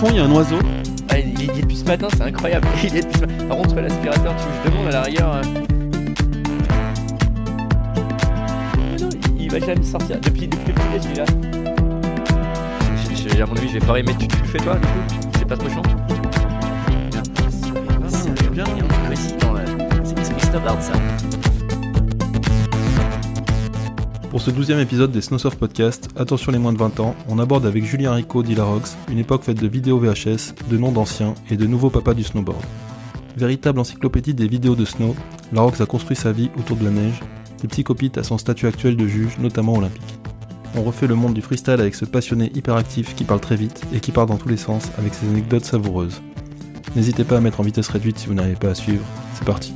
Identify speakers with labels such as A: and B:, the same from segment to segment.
A: fond, il y a un oiseau.
B: Ah, il est depuis ce matin, c'est incroyable. Il est depuis ce matin. Par contre, l'aspirateur, tu je demande à la rigueur. euh, non, il- va jamais sortir. Depuis, depuis le petit celui-là. À mon avis, je vais pas remettre. Tu, tu le fais toi, du coup C'est pas trop chiant
A: C'est bien.
B: Mais si, non, euh, c'est snowboard ça.
A: Pour ce douzième épisode des Snowsurf Podcast, attention les moins de 20 ans, on aborde avec Julien Rico d'Hilarox une époque faite de vidéos VHS, de noms d'anciens et de nouveaux papas du snowboard. Véritable encyclopédie des vidéos de snow, Larox a construit sa vie autour de la neige, des petits copites à son statut actuel de juge, notamment olympique. On refait le monde du freestyle avec ce passionné hyperactif qui parle très vite et qui part dans tous les sens avec ses anecdotes savoureuses. N'hésitez pas à mettre en vitesse réduite si vous n'arrivez pas à suivre, c'est parti.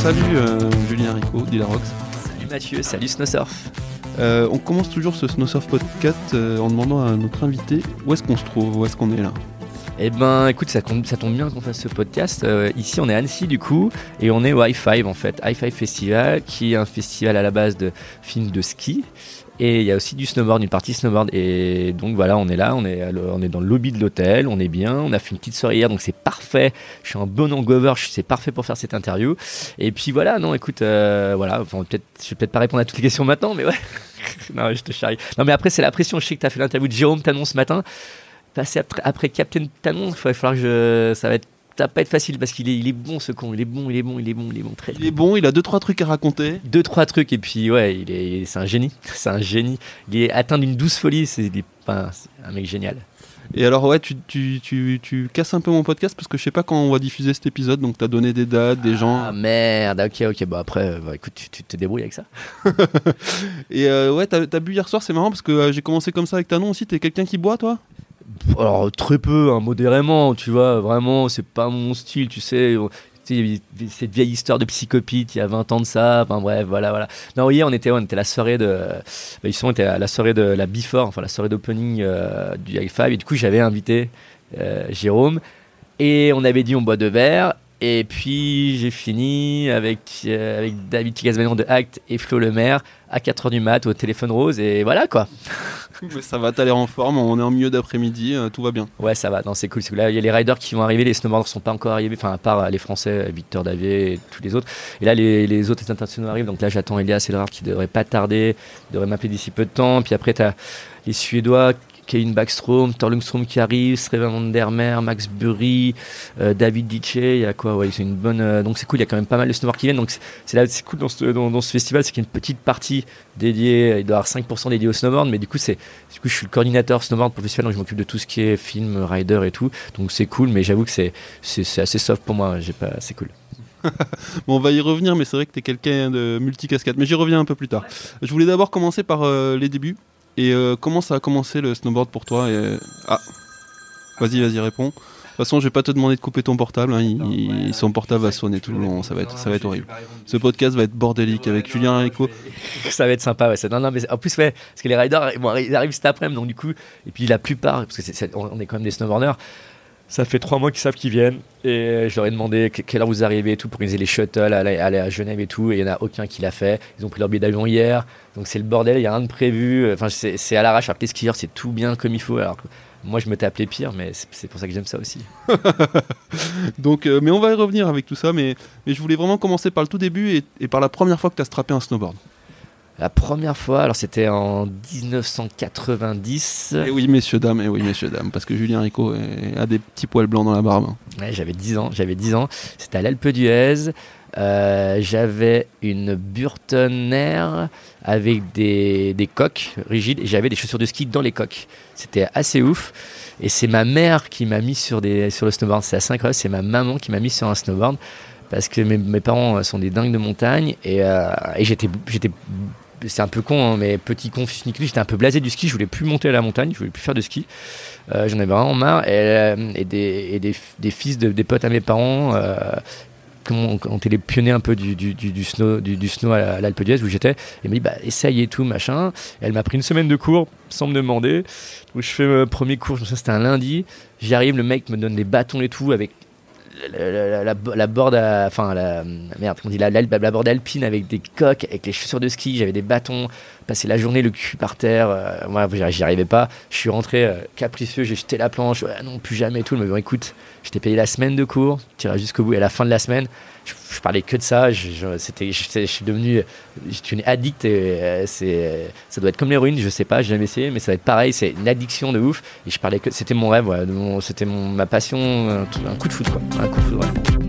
A: Salut euh, Julien Rico d'Hilarox.
B: Salut Mathieu, salut Snowsurf.
A: Euh, on commence toujours ce Snowsurf podcast euh, en demandant à notre invité où est-ce qu'on se trouve, où est-ce qu'on est là.
B: Eh ben, écoute, ça, tombe bien qu'on fasse ce podcast. Euh, ici, on est à Annecy, du coup, et on est au High Five, en fait. High Five Festival, qui est un festival à la base de films de ski. Et il y a aussi du snowboard, une partie snowboard. Et donc voilà, on est là, on est, on est dans le lobby de l'hôtel, on est bien, on a fait une petite soirée hier, donc c'est parfait. Je suis un bon hangover, c'est parfait pour faire cette interview. Et puis voilà, non, écoute, euh, voilà, peut-être, je vais peut-être pas répondre à toutes les questions maintenant, mais ouais. non, je te charrie. Non, mais après, c'est la pression. Je sais que tu as fait l'interview de Jérôme Tanon ce matin passer après, Captain Tanon, il va falloir que. Ça va être. Ça va pas être facile parce qu'il est, il est bon ce con, il est bon, il est bon, il est bon, il est bon, très
A: Il est bon, il a deux trois trucs à raconter.
B: Deux, trois trucs et puis ouais, il est, c'est un génie, c'est un génie. Il est atteint d'une douce folie, c'est, enfin, un mec génial.
A: Et alors ouais, tu, tu, tu, tu casses un peu mon podcast parce que je sais pas quand on va diffuser cet épisode, donc t'as donné des dates, des gens.
B: Ah merde, ok, ok, bah après, bah, écoute, tu, tu te débrouilles avec ça.
A: Et euh, ouais, t'as t'as bu hier soir, c'est marrant parce que euh, j'ai commencé comme ça avec Tanon aussi. T'es quelqu'un qui boit toi?
B: Alors très peu, hein, modérément, tu vois, vraiment, c'est pas mon style, tu sais. Cette vieille histoire de psychopite, il y a 20 ans de ça, enfin bref, voilà, voilà. Non, hier, on était, on à la soirée de. bah, on était à la soirée de la Before, enfin la soirée d'opening euh, du High Five, et du coup, j'avais invité euh, Jérôme, et on avait dit on boit deux verres, et puis j'ai fini avec, euh, avec David de Act et Flo Lemaire à 4h du mat au téléphone rose, et voilà quoi.
A: Mais Ça va, t'as l'air en forme, on est en milieu d'après-midi, euh, tout va bien.
B: Ouais, ça va. Non, c'est cool. Là, il y a les riders qui vont arriver. Les snowboarders sont pas encore arrivés. Enfin, à part euh, les Français, Victor Davier et tous les autres. Et là, les, les autres internationaux arrivent. Donc là, j'attends Elias Edelhard qui devrait pas tarder. Devrait m'appeler d'ici peu de temps. Puis après, tu as les Suédois. Kevin Backstrom, Thor Lundstrom qui arrive, Sreven van der Meer, Max Burry, euh, David Ditche, il y a quoi Ouais, c'est une bonne. euh, donc c'est cool, il y a quand même pas mal de snowboards qui viennent. Donc c'est- là, c'est cool dans ce, dans, dans ce festival, c'est qu'il y a une petite partie dédiée, il doit y avoir 5% dédié au snowboard, mais du coup c'est, du coup je suis le coordinateur snowboard festival, donc je m'occupe de tout ce qui est film, rider et tout. Donc c'est cool, mais j'avoue que c'est, c'est, assez soft pour moi. J'ai pas, c'est cool.
A: Bon, on va y revenir, mais c'est vrai que t'es quelqu'un de multicasquette. Mais j'y reviens un peu plus tard. Je voulais d'abord commencer par euh, les débuts. Et euh, comment ça a commencé le snowboard pour toi et... Ah, vas-y, vas-y, réponds. De toute façon, je vais pas te demander de couper ton portable. hein, il- il- son portable va sonner tout le long. Ça va être, ça va être horrible. Ce podcast va être bordélique avec Julien Rico.
B: ça va être sympa ouais, non, non, mais en plus ouais parce que les riders bon, ils arrivent cet après-midi donc du coup et puis la plupart parce que on on est quand même des snowboarders ça fait trois mois qu'ils savent qu'ils viennent. Et je leur ai demandé que- quelle heure vous arrivez et tout pour organiser les shuttles aller, aller à Genève et tout. Et il y en a aucun qui l'a fait. Ils ont pris leur billet d'avion hier. Donc c'est le bordel. Il y a rien de prévu. Enfin c'est à l'arrache. Alors que les skieurs c'est tout bien comme il faut. Alors que moi je me tapais pire mais c'est c'est pour ça que j'aime ça aussi.
A: Donc, euh, mais on va y revenir avec tout ça. Mais, mais je voulais vraiment commencer par le tout début et, et par la première fois que tu as strappé un snowboard.
B: La première fois alors c'était en 1990
A: Et Eh oui, messieurs, dames, et oui, messieurs, dames, parce que Julien Rico a des petits poils blancs dans la barbe.
B: Ouais, j'avais 10 ans, j'avais 10 ans. C'était à l'Alpe d'Huez. Euh, j'avais une Burton Air avec des, des coques rigides et j'avais des chaussures de ski dans les coques. C'était assez ouf. Et c'est ma mère qui m'a mis sur, des, sur le snowboard. C'est assez incroyable. C'est ma maman qui m'a mis sur un snowboard parce que mes, mes parents sont des dingues de montagne et, euh, et j'étais, j'étais, c'est un peu con, hein, mais petit con j'étais un peu blasé du ski. Je voulais plus monter à la montagne, je voulais plus faire de ski. Euh, J'en avais vraiment marre. Et, euh, des, fils de, des potes à mes parents. Euh, on était les pionniers un peu du, snow, du, snow à l'Alpe d'Huez où j'étais. Elle m'a dit bah essaye et tout machin. Elle m'a pris une semaine de cours sans me demander. Donc je fais mon premier cours, c'était un lundi. J'y arrive, le mec me donne des bâtons et tout avec la, la, board, enfin la merde, on la, la, alpine avec des coques, avec les chaussures de ski. J'avais des bâtons passé la journée le cul par terre. euh, moi, j'y arrivais pas. Je suis rentré euh, capricieux, j'ai jeté la planche. Non, plus jamais et tout. Mais bon, écoute, je t'ai payé la semaine de cours, tu iras jusqu'au bout. Et à la fin de la semaine, je, parlais que de ça. Je, c'était, je, je suis devenu une addict. Euh, c'est, ça doit être comme l'héroïne, je sais pas, j'ai jamais essayé, mais ça va être pareil. C'est une addiction de ouf. Et je parlais que c'était mon rêve, c'était mon, ma passion, un, coup de foot, quoi. Un coup de.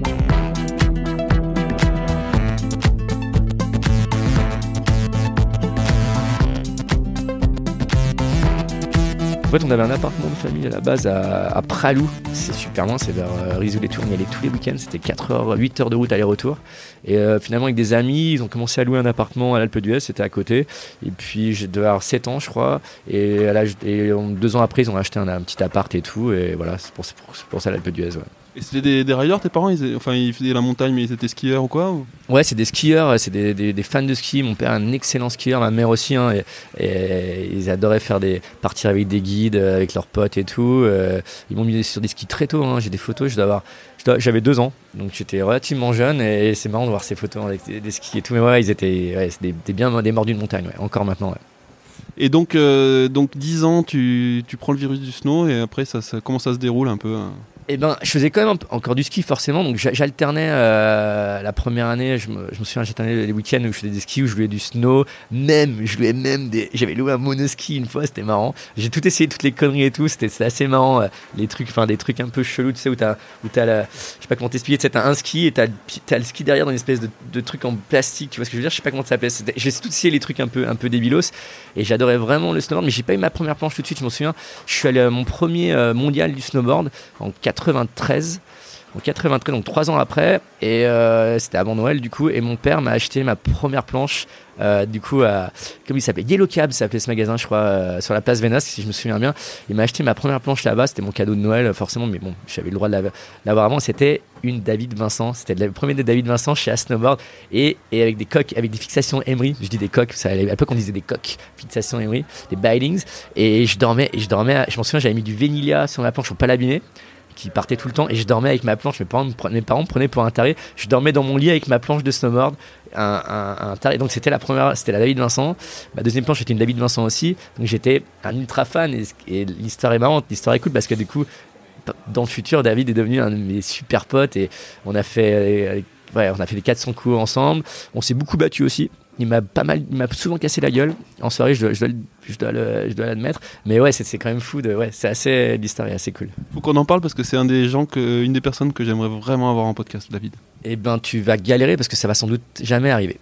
B: Fait, on avait un appartement de famille à la base à, Pralou. C'est super loin, c'est vers euh, Rizou-les-Tours. On y allait tous les week-ends, c'était 4 heures, 8 heures de route aller-retour. Et euh, finalement, avec des amis, ils ont commencé à louer un appartement à l'Alpe d'Huez, c'était à côté. Et puis, j'ai devais avoir 7 ans, je crois. Et, deux ans après, ils ont acheté un, petit appart et tout. Et voilà, c'est pour ça l'Alpe d'Huez. Ouais.
A: Et c'était des, des riders, tes parents ils, Enfin, ils faisaient la montagne, mais ils étaient skieurs ou quoi ou-
B: Ouais, c'est des skieurs, c'est des, des- des fans de ski. Mon père est un excellent skieur, ma mère aussi. hein, et, et ils adoraient faire des partir avec des guides, euh, avec leurs potes et tout. euh, ils m'ont mis sur des skis très tôt. hein, J'ai des photos. Je dois avoir, j'avais deux ans, donc j'étais relativement jeune. Et c'est marrant de voir ces photos avec des, skis et tout. Mais ouais, ils étaient, ouais, des bien des mordus de montagne. ouais, encore maintenant. ouais.
A: Et donc, euh, donc 10 ans, tu, tu prends le virus du snow et après, ça, ça, comment ça se déroule un peu hein?
B: Eh ben, je faisais quand même encore du ski forcément, donc j'a- j'alternais euh, la première année. Je me, je me souviens, j'alternais les week-ends où je faisais des skis, où je jouais du snow, même, je jouais même des. J'avais loué un monoski une fois, c'était marrant. J'ai tout essayé, toutes les conneries et tout, c'était assez marrant. euh, les trucs, enfin des trucs un peu chelous, tu sais, où t'as, où t'as la, je sais pas comment t'expliquer, tu sais, t'as un ski et t'as, t'as le ski derrière dans une espèce de, de truc en plastique, tu vois ce que je veux dire? Je sais pas comment ça s'appelle. C'était- J'ai tout essayé les trucs un peu, un peu débilos et j'adorais vraiment le snowboard, mais j'ai pas eu ma première planche tout de suite, je m'en souviens. Je suis allé à mon premier euh, mondial du snowboard en 93. En 93, donc trois ans après, et euh, c'était avant Noël du coup, et mon père m'a acheté ma première planche, euh, du coup, à, comme il s'appelait Yellow Cab, s'appelait ce magasin, je crois, euh, sur la place Vénas, si je me souviens bien. Il m'a acheté ma première planche là-bas, c'était mon cadeau de Noël, forcément, mais bon, j'avais le droit de la- l'avoir avant. C'était une David Vincent, c'était le premier de David Vincent chez Snowboard, et, et avec des coques, avec des fixations Emery. Je dis des coques, ça, à l'époque on disait des coques, fixations Emery, des bindings, et je dormais, je dormais, je m'en souviens, j'avais mis du Vanilla sur ma planche pour pas l'abîmer qui partait tout le temps et je dormais avec ma planche. Mes parents me, prenaient, pour un taré. Je dormais dans mon lit avec ma planche de snowboard, un, taré. Donc c'était la première, c'était la David Vincent. Ma deuxième planche était une David Vincent aussi. Donc j'étais un ultra fan et, l'histoire est marrante, l'histoire est cool parce que du coup, dans le futur, David est devenu un de mes super potes et on a fait, euh, ouais, on a fait des 400 coups ensemble. On s'est beaucoup battu aussi. Il m'a pas mal, il m'a souvent cassé la gueule en soirée. Je dois, je dois, je dois, le- je dois l'admettre. Mais ouais, c'est c'est quand même fou. De, ouais, c'est assez, l'histoire est assez cool.
A: Faut qu'on en parle parce que c'est un des gens que, une des personnes que j'aimerais vraiment avoir en podcast, David.
B: eh ben tu vas galérer parce que ça va sans doute jamais arriver.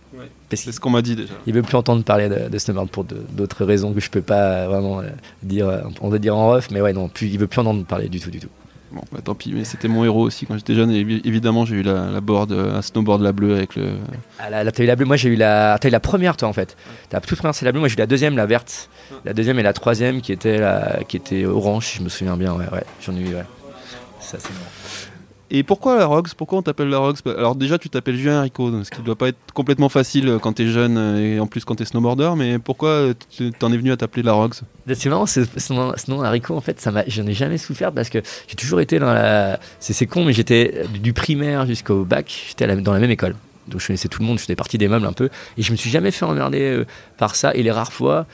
B: Parce
A: C'est ce qu'on m'a dit déjà.
B: il veut plus entendre parler de, de snowboard pour d'autres raisons que je peux pas vraiment euh, dire. euh, On veut dire en off, mais ouais non, plus, il veut plus entendre parler du tout, du tout.
A: Bon, bah tant pis, mais c'était mon héros aussi quand j'étais jeune. Et évi- évidemment, j'ai eu la, board, euh, un snowboard la bleue avec le.
B: Ah, là, t'as eu la bleue. Moi, j'ai eu la, t'as eu la première, toi, en fait. Ta toute première, c'est la bleue. Moi, j'ai eu la deuxième, la verte. La deuxième et la troisième qui était la, qui était orange, si je me souviens bien. Ouais, ouais. J'en ai eu. Ouais. Ça, c'est bon.
A: Et pourquoi la Rox Pourquoi on t'appelle la Rox Alors déjà, tu t'appelles Julien Rico, ce qui doit pas être complètement facile quand t'es jeune euh, et en plus quand t'es snowboarder. Mais pourquoi euh, t'en es venu à t'appeler la Rox
B: C'est marrant, ce, ce nom, nom haricot, en fait, ça j'en ai jamais souffert parce que j'ai toujours été dans la. C'est, con, mais j'étais du, primaire jusqu'au bac, j'étais dans la même école. Donc je connaissais tout le monde, je faisais partie des meubles un peu. Et je me suis jamais fait emmerder euh, par ça. Et les rares fois,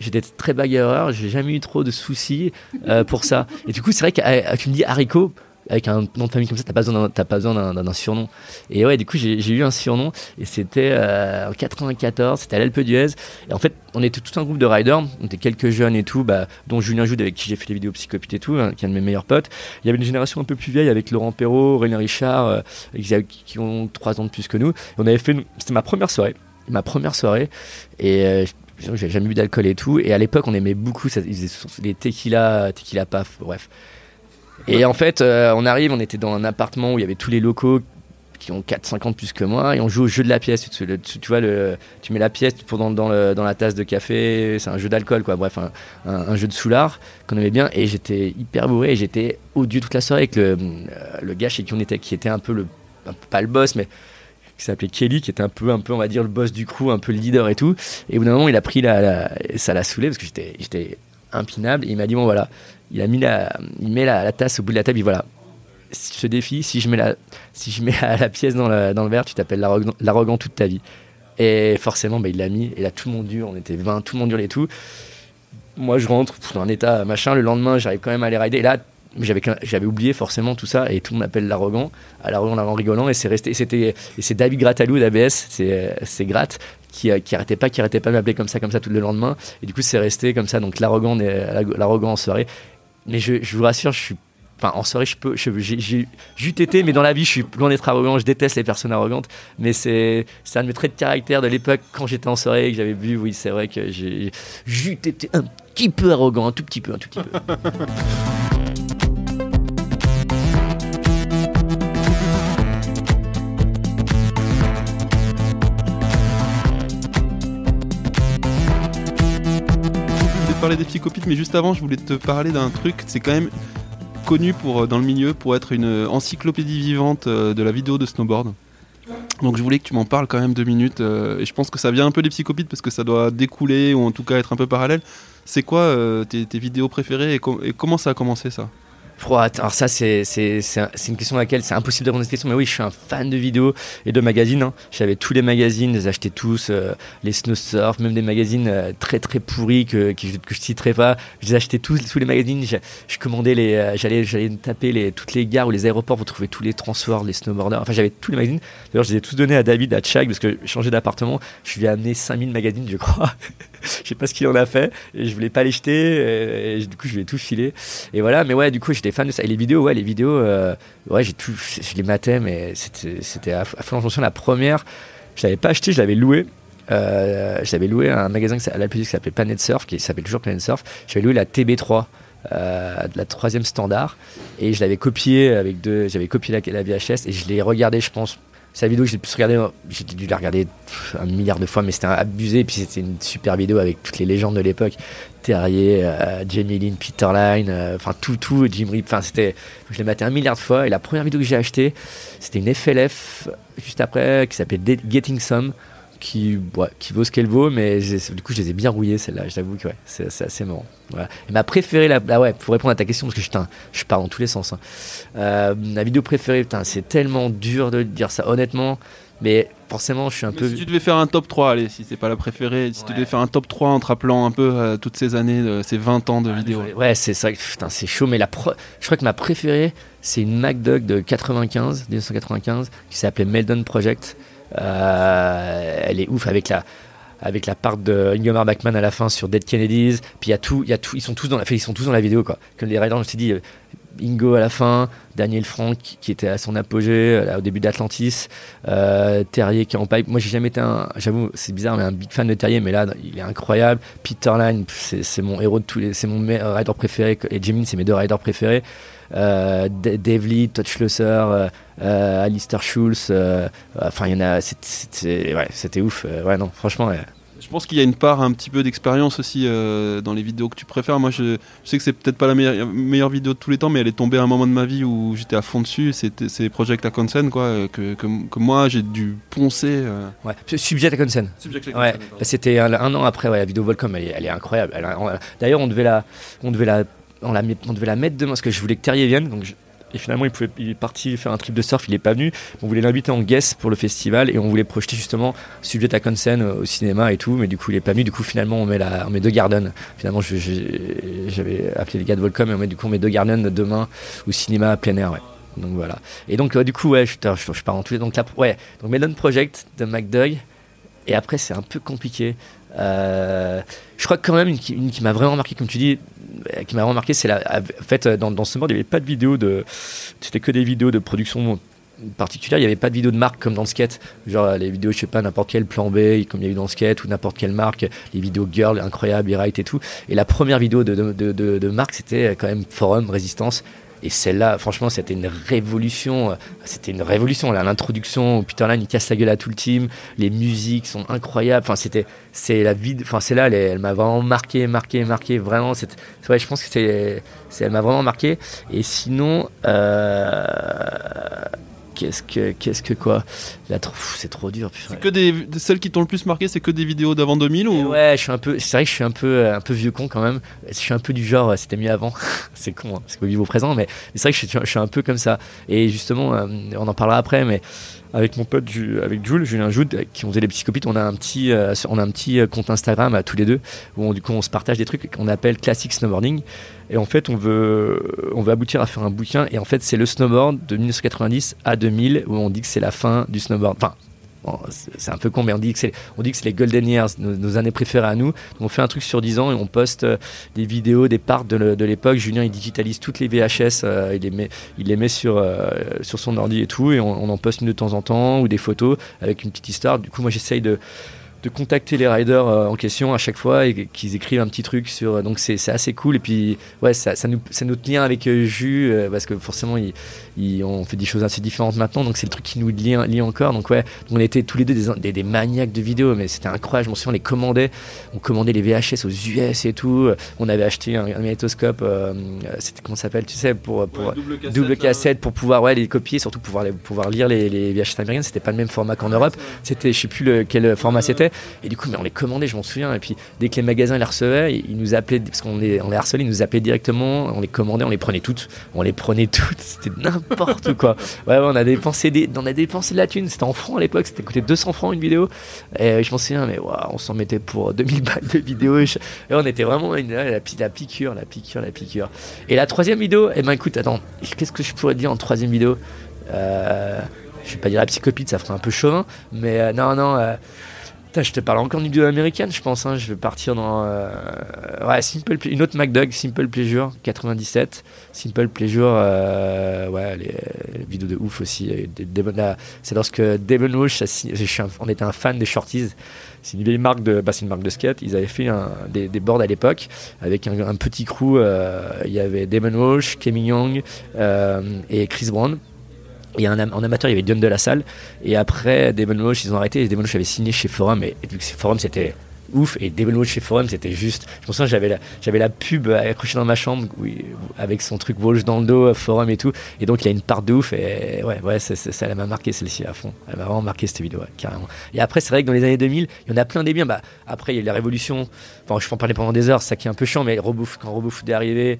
B: j'étais très bagarreur, j'ai jamais eu trop de soucis euh, pour ça. Et du coup, c'est vrai que euh, tu me dis haricot. Avec un nom de famille comme ça, t'as pas besoin d'un, pas surnom. Et ouais, du coup, j'ai, eu un surnom et c'était euh, en 94, c'était à l'Alpe d'Huez. Et en fait, on était tout un groupe de riders, on était quelques jeunes et tout, bah, dont Julien Joude avec qui j'ai fait des vidéos psychopite et tout, hein, qui est un de mes meilleurs potes. Il y avait une génération un peu plus vieille avec Laurent Perrault, René Richard, euh, qui, ont trois ans de plus que nous. Et on avait fait, c'était ma première soirée, ma première soirée, et euh, j'avais jamais bu d'alcool et tout. Et à l'époque, on aimait beaucoup ça, ils faisaient les tequila, tequila paf, bref. Et en fait, euh, on arrive, on était dans un appartement où il y avait tous les locaux qui ont 4-5 ans de plus que moi et on joue au jeu de la pièce. Tu, vois, tu mets la pièce pour dans, dans, la tasse de café, c'est un jeu d'alcool, quoi. Bref, un, jeu de soulard qu'on aimait bien et j'étais hyper bourré et j'étais odieux toute la soirée avec le, euh, le gars chez qui on était, qui était un peu le, pas le boss, mais qui s'appelait Kelly, qui était un peu, un peu, on va dire, le boss du crew, un peu le leader et tout. Et au bout d'un moment, il a pris la, la- ça l'a saoulé parce que j'étais impinable. Et il m'a dit bon voilà, il a mis la, il met la, tasse au bout de la table. Il voilà, ce défi, si je mets la, si je mets la, pièce dans le, verre, tu t'appelles l'arrogant toute ta vie. Et forcément, bah, il l'a mis. Et là, tout le monde dure. On était 20, tout le monde dure et tout. Moi, je rentre dans un état machin. Le lendemain, j'arrive quand même à les rider. Et là, j'avais oublié forcément tout ça et tout le monde m'appelle l'arrogant à l'arrogant en rigolant et c'est resté c'était c'est David Gratalou d'ABS c'est c'est Gratte qui, qui arrêtait pas qui arrêtait pas de m'appeler comme ça comme ça tout le lendemain et du coup c'est resté comme ça donc l'arrogant en soirée mais je, vous rassure je suis en soirée, je peux, j'ai été, mais dans la vie, je suis loin d'être arrogant. Je déteste les personnes arrogantes, mais c'est un de mes traits de caractère de l'époque quand j'étais en soirée et que j'avais vu. Oui, c'est vrai que j'ai été un petit peu arrogant, un tout petit peu, un tout petit peu.
A: des psychopathes, mais juste avant, je voulais te parler d'un truc. C'est quand même connu pour, euh, dans le milieu pour être une encyclopédie vivante euh, de la vidéo de snowboard. Donc je voulais que tu m'en parles quand même deux minutes. Euh, et je pense que ça vient un peu des psychopathes parce que ça doit découler ou en tout cas être un peu parallèle. C'est quoi tes, vidéos préférées et comment ça a commencé ça?
B: Alors ça, c'est une question à laquelle c'est impossible de répondre à cette question. Mais oui, je suis un fan de vidéos et de magazines. Hein. J'avais tous les magazines, je les tous, euh, les Snow Surf, même des magazines euh, très très pourris que, que, je, que citerai pas. Je les achetais tous, tous les magazines. Je, commandais les, euh, j'allais j'allais taper les, toutes les gares ou les aéroports pour trouver tous les transports, les snowboarders. Enfin, j'avais tous les magazines. D'ailleurs, je les ai tous donnés à David, à Chag, parce que changé d'appartement. Je lui ai amené 5000 magazines, je crois. je sais pas ce qu'il en a fait. Et je voulais pas les jeter. Et, du coup, je ai tout filé. Et voilà. Mais ouais, du coup, j'étais fan de ça. Et les vidéos, ouais, les vidéos, euh, ouais, j'ai tout, je les matais, mais c'était à fond. la première, je l'avais pas acheté, je l'avais loué. Euh, j'avais loué un magasin à la qui s'appelait Planet Surf, qui s'appelle toujours Planet Surf. J'avais loué la TB3. Euh, la troisième standard et je l'avais copié avec deux j'avais copié la, la VHS et je l'ai regardé je pense sa vidéo que j'ai pu regarder, j'ai dû la regarder un milliard de fois, mais c'était abusé. Et puis c'était une super vidéo avec toutes les légendes de l'époque. Terrier, euh, Jamie Lynn, Peter Line, euh, enfin tout, tout, Jim Rip. Enfin, c'était, je l'ai maté un milliard de fois. Et la première vidéo que j'ai achetée, c'était une FLF juste après qui s'appelait Getting Some qui, qui vaut ce qu'elle vaut, mais du coup, je les ai bien rouillées, celle-là. J'avoue que ouais, c'est, assez marrant. Et ma préférée, là, ouais, pour répondre à ta question, parce que je, je pars dans tous les sens. Hein. Euh, ma vidéo préférée, c'est tellement dur de dire ça, honnêtement. Mais forcément, je suis un peu.
A: Si tu devais faire un top 3, allez, si c'est pas la préférée, si tu devais faire un top 3 en te rappelant un peu euh, toutes ces années, ces 20 ans de vidéos
B: vidéo. Ouais, c'est ça, putain, c'est chaud, mais la je crois que ma préférée, c'est une MacDog de 95, 1995, qui s'appelait Meldon Project. Euh, elle est ouf avec la avec la part de Ingmar Bachmann à la fin sur Dead Kennedys. Puis il y a tout, ils sont tous dans la, ils sont tous dans la vidéo quoi. Comme les Raiders, je t'ai dit, euh, Ingo à la fin, Daniel Frank qui était à son apogée euh, au début d'Atlantis, Terrier qui est en pipe. Moi j'ai jamais été un, j'avoue c'est bizarre mais un big fan de Terrier, mais là il est incroyable. Peter Line, c'est mon héros de tous les, c'est mon rider préféré et Jimin c'est mes deux riders préférés. Euh, Todd Schlosser, euh, euh, Alistair Schulz. enfin, il y en a. C'était ouf. ouais, non, franchement.
A: Je pense qu'il y a une part un petit peu d'expérience aussi dans les vidéos que tu préfères. Moi, je, sais que c'est peut-être pas la meilleure, meilleure, vidéo de tous les temps, mais elle est tombée à un moment de ma vie où j'étais à fond dessus. C'est Project Akonsen, quoi, que, que, moi j'ai dû poncer.
B: Ouais, Subject Akonsen. Ouais, c'était un, an après. Ouais, la vidéo Volcom, elle, est incroyable. D'ailleurs, on devait la, on devait la on, devait la mettre demain parce que je voulais que Terrier vienne. Donc et finalement, il, est parti faire un trip de surf, il n'est pas venu. On voulait l'inviter en guest pour le festival et on voulait projeter justement Subject à Consen euh, au cinéma et tout, mais du coup, il n'est pas venu. Du coup, finalement, on met, la, on met deux Garden. Finalement, j'avais appelé les gars de Volcom et on met du coup deux Garden demain au cinéma plein air. Donc voilà. Et donc, du coup, ouais, je, en tous les. Donc donc Melon Project de McDoug. Et après, c'est un peu compliqué. Euh, je crois que quand même une qui, m'a vraiment marqué, comme tu dis, euh, qui m'a vraiment marqué, c'est la. En fait, dans, dans ce mode, il n'y avait pas de vidéo de. C'était que des vidéos de production particulière, il n'y avait pas de vidéos de marque comme dans le skate. Genre les vidéos, je sais pas, n'importe quel plan B, comme il y a eu dans le skate, ou n'importe quelle marque, les vidéos girl incroyables, les rights et tout. Et la première vidéo de, de, de, de marque, c'était quand même Forum, Résistance. Et celle-là, franchement, c'était une révolution. C'était une révolution. L'introduction Peter Line il casse la gueule à tout le team. Les musiques sont incroyables. Enfin, c'était, c'est la vie. Enfin, c'est là, elle, m'a vraiment marqué, marqué, marqué. Vraiment, c'est, ouais, je pense que c'est, elle m'a vraiment marqué. Et sinon, euh, qu'est-ce que, qu'est-ce que quoi C'est trop dur.
A: C'est que des, celles qui t'ont le plus marqué, c'est que des vidéos d'avant 2000 ou?
B: Ouais, je suis un peu. C'est vrai que je suis un peu, un peu vieux con quand même. Je suis un peu du genre, c'était mieux avant. c'est con, hein, parce qu'au niveau présent, mais c'est vrai que je suis, je suis, un peu comme ça. Et justement, euh, on en parlera après, mais avec mon pote avec Jules, Julien Joud, qui on faisait les psychopites, on a un petit, euh, on a un petit euh, compte Instagram à tous les deux où on, du coup on se partage des trucs qu'on appelle classic snowboarding. Et en fait, on veut, on veut aboutir à faire un bouquin. Et en fait, c'est le snowboard de 1990 à 2000 où on dit que c'est la fin du snowboard. C'est un peu con, mais on dit que c'est, on dit que c'est les golden years, nos, années préférées à nous. On fait un truc sur 10 ans et on poste euh, des vidéos, des parts de, l'époque. Julien, il digitalise toutes les VHS, euh, il, les met, il les met sur, euh, sur son ordi et tout, et on, on, en poste une de temps en temps, ou des photos avec une petite histoire. Du coup, moi, j'essaye de de contacter les riders euh, en question à chaque fois et qu'ils écrivent un petit truc sur. Donc c'est assez cool. Et puis, ouais, ça, ça, nous, ça notre lien avec euh, Jus, euh, parce que forcément, il, on fait des choses assez différentes maintenant. Donc c'est le truc qui nous lie, lie encore. Donc, ouais, on était tous les deux des, des, maniaques de vidéos, mais c'était incroyable. Je m'en souviens, on les commandait. On commandait les VHS aux US et tout. On avait acheté un, magnétoscope, c'était comment ça s'appelle, tu sais, pour, pour double, cassette, pour pouvoir ouais, les copier, surtout pouvoir, les, pouvoir lire les, les VHS américaines. C'était pas le même format qu'en Europe. C'était, je sais plus le, quel format c'était. Et du coup, mais on les commandait, je m'en souviens. Et puis, dès que les magasins les recevaient, ils nous appelaient, parce qu'on les, on les harcelait, ils nous appelaient directement, on les commandait, on les prenait toutes. On les prenait toutes, c'était n'importe quoi. Ouais, on a dépensé, des, on a dépensé de la thune, c'était en francs à l'époque, c'était coûté 200 francs une vidéo. Et je m'en souviens, mais on s'en mettait pour 2000 balles de vidéo. Et, on était vraiment une, la, la, piqûre, la piqûre, la piqûre. Et la troisième vidéo, eh ben écoute, attends, qu'est-ce que je pourrais dire en troisième vidéo? Euh, Je vais pas dire la psychopite, ça ferait un peu chauvin, mais euh, non, non. Euh, je te parle encore d'une vidéo américaine, je pense. Hein. Je vais partir dans. Euh, ouais, Simple une autre MacDog, Simple Pleasure, 97. Simple Pleasure, euh, ouais, les, vidéos de ouf aussi. C'est lorsque Devon Walsh, on était un fan des Shorties. C'est une marque de, bah, marque de skate. Ils avaient fait des, boards à l'époque avec un, petit crew. Euh, il y avait Devon Walsh, Kevin Young et Chris Brown. Et en, amateur, il y avait Dion de la Salle. Et après, Devon Walsh, ils ont arrêté. Et Devon Walsh avait signé chez Forum. Et, vu que Forum, c'était ouf. Et Devon Walsh chez Forum, c'était juste. Je me souviens, j'avais la, la pub accrochée dans ma chambre avec son truc Walsh dans le dos, Forum et tout. Et donc, il y a une part de ouf. Et ouais, ouais ça, ça, m'a marqué celle-ci à fond. Elle m'a vraiment marqué cette vidéo, carrément. Et après, c'est vrai que dans les années 2000, il y en a plein des biens. Bah, après, il y a eu la révolution. Enfin, je peux en parler pendant des heures, ça qui est un peu chiant. Mais quand Robofoot est arrivé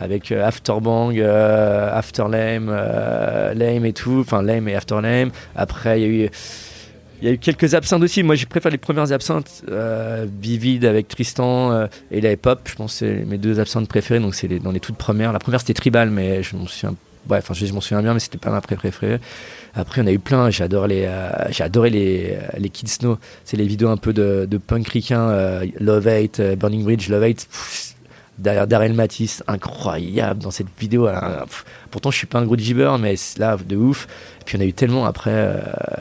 B: avec euh, Afterbang, euh, Afterlame, euh, Lame et tout, enfin Lame et Afterlame. Après, il y a eu il y a eu quelques absinthes aussi. Moi, je préfère les premières absinthes euh, Vivid avec Tristan et la Pop. Je pense que c'est mes deux absinthes préférées. Donc, c'est dans les toutes premières. La première, c'était Tribal, mais je m'en souviens. Ouais, enfin, je m'en souviens bien, mais c'était pas ma préférée. Après, on a eu plein. J'ai adoré les, j'ai adoré les, les Kids Snow. C'est les vidéos un peu de, de punk ricain. Love Hate, Burning Bridge, Love Hate derrière Daryl Matisse, incroyable dans cette vidéo. pourtant, je suis pas un gros jibber, mais là, de ouf. Puis, on a eu tellement après, euh,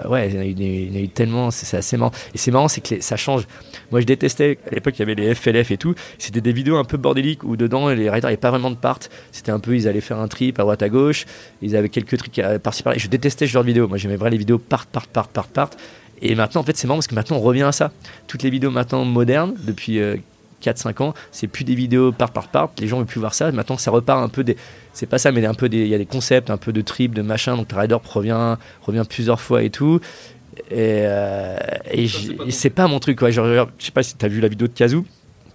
B: ouais, il y, a eu, tellement, c'est assez marrant. Et c'est marrant, c'est que ça change. Moi, je détestais, à l'époque, il y avait les FLF et tout. C'était des vidéos un peu bordéliques où dedans, les riders n'avaient pas vraiment de part. C'était un peu, ils allaient faire un trip à droite à gauche. Ils avaient quelques trucs par-ci par-là. Je détestais ce genre de vidéo. Moi, j'aimais vraiment les vidéos part, part, part, part, part. Et maintenant, en fait, c'est marrant parce que maintenant, on revient à ça. Toutes les vidéos maintenant modernes, depuis euh, 4-5 ans, c'est plus des vidéos part par part, les gens veulent plus voir ça. Maintenant, ça repart un peu des. C'est pas ça, mais un peu des. Il y a des concepts, un peu de trip, de machin. Donc, Rider revient, revient plusieurs fois et tout. Et, euh, et c'est pas mon truc, quoi. Genre, je sais pas si t'as vu la vidéo de Kazoo,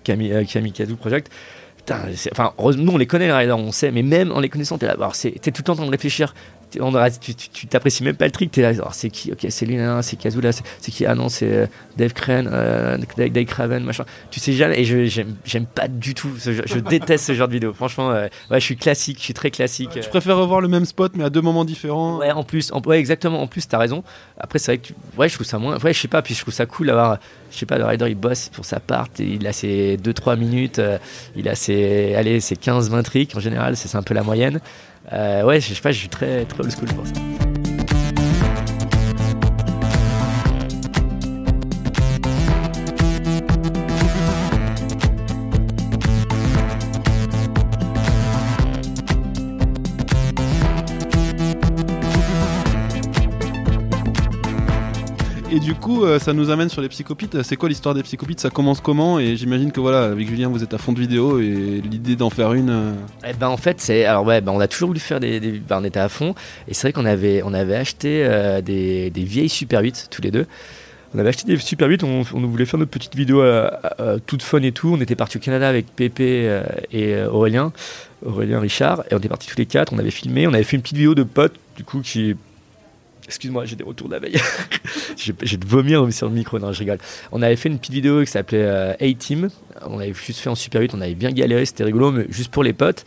B: Camille, euh, Camille Kazoo Project. Putain, enfin, nous on les connaît les riders, on sait, mais même en les connaissant, t'es là, t'es tout le temps en train de réfléchir tu t'apprécies même pas le trick, t'es là, c'est qui Ok, c'est lui, c'est Kazula, c'est qui Ah non, c'est euh, Dave Crane, euh, Dave, Craven, machin. Tu sais jamais, et j'aime pas du tout, je déteste ce genre de vidéo. Franchement, euh, ouais, je suis classique, je suis très classique.
A: Je préfère revoir le même spot, mais à deux moments différents.
B: Ouais, en plus, ouais, exactement, en plus, t'as raison. Après, c'est vrai que, ouais, je trouve ça moins, ouais, je sais pas, puis je trouve ça cool d'avoir, je sais pas, le rider il bosse pour sa part, et il a ses 2-3 minutes, il a ses, allez, ses 15-20 tricks en général, c'est un peu la moyenne. Euh, ouais, je sais pas, je suis très, très old school pour ça.
A: Du coup, euh, ça nous amène sur les psychopites. C'est quoi l'histoire des psychopites? Ça commence comment? Et j'imagine que voilà, avec Julien, vous êtes à fond de vidéo et l'idée d'en faire une. Euh,
B: eh ben en fait, c'est alors ouais, ben, on a toujours voulu faire des, ben, on était à fond. Et c'est vrai qu'on avait, on avait acheté euh, des, vieilles Super 8 tous les deux. On avait acheté des Super 8, on, on voulait faire notre petite vidéo toute fun et tout. On était parti au Canada avec Pépé et Aurélien, Aurélien Richard, et on était partis tous les quatre. On avait filmé, on avait fait une petite vidéo de potes, du coup, qui Excuse-moi, j'ai des retours de la veille. j'ai de vomir sur le micro, non, je rigole. On avait fait une petite vidéo qui s'appelait A-Team. On avait juste fait en Super 8, on avait bien galéré, c'était rigolo, mais juste pour les potes.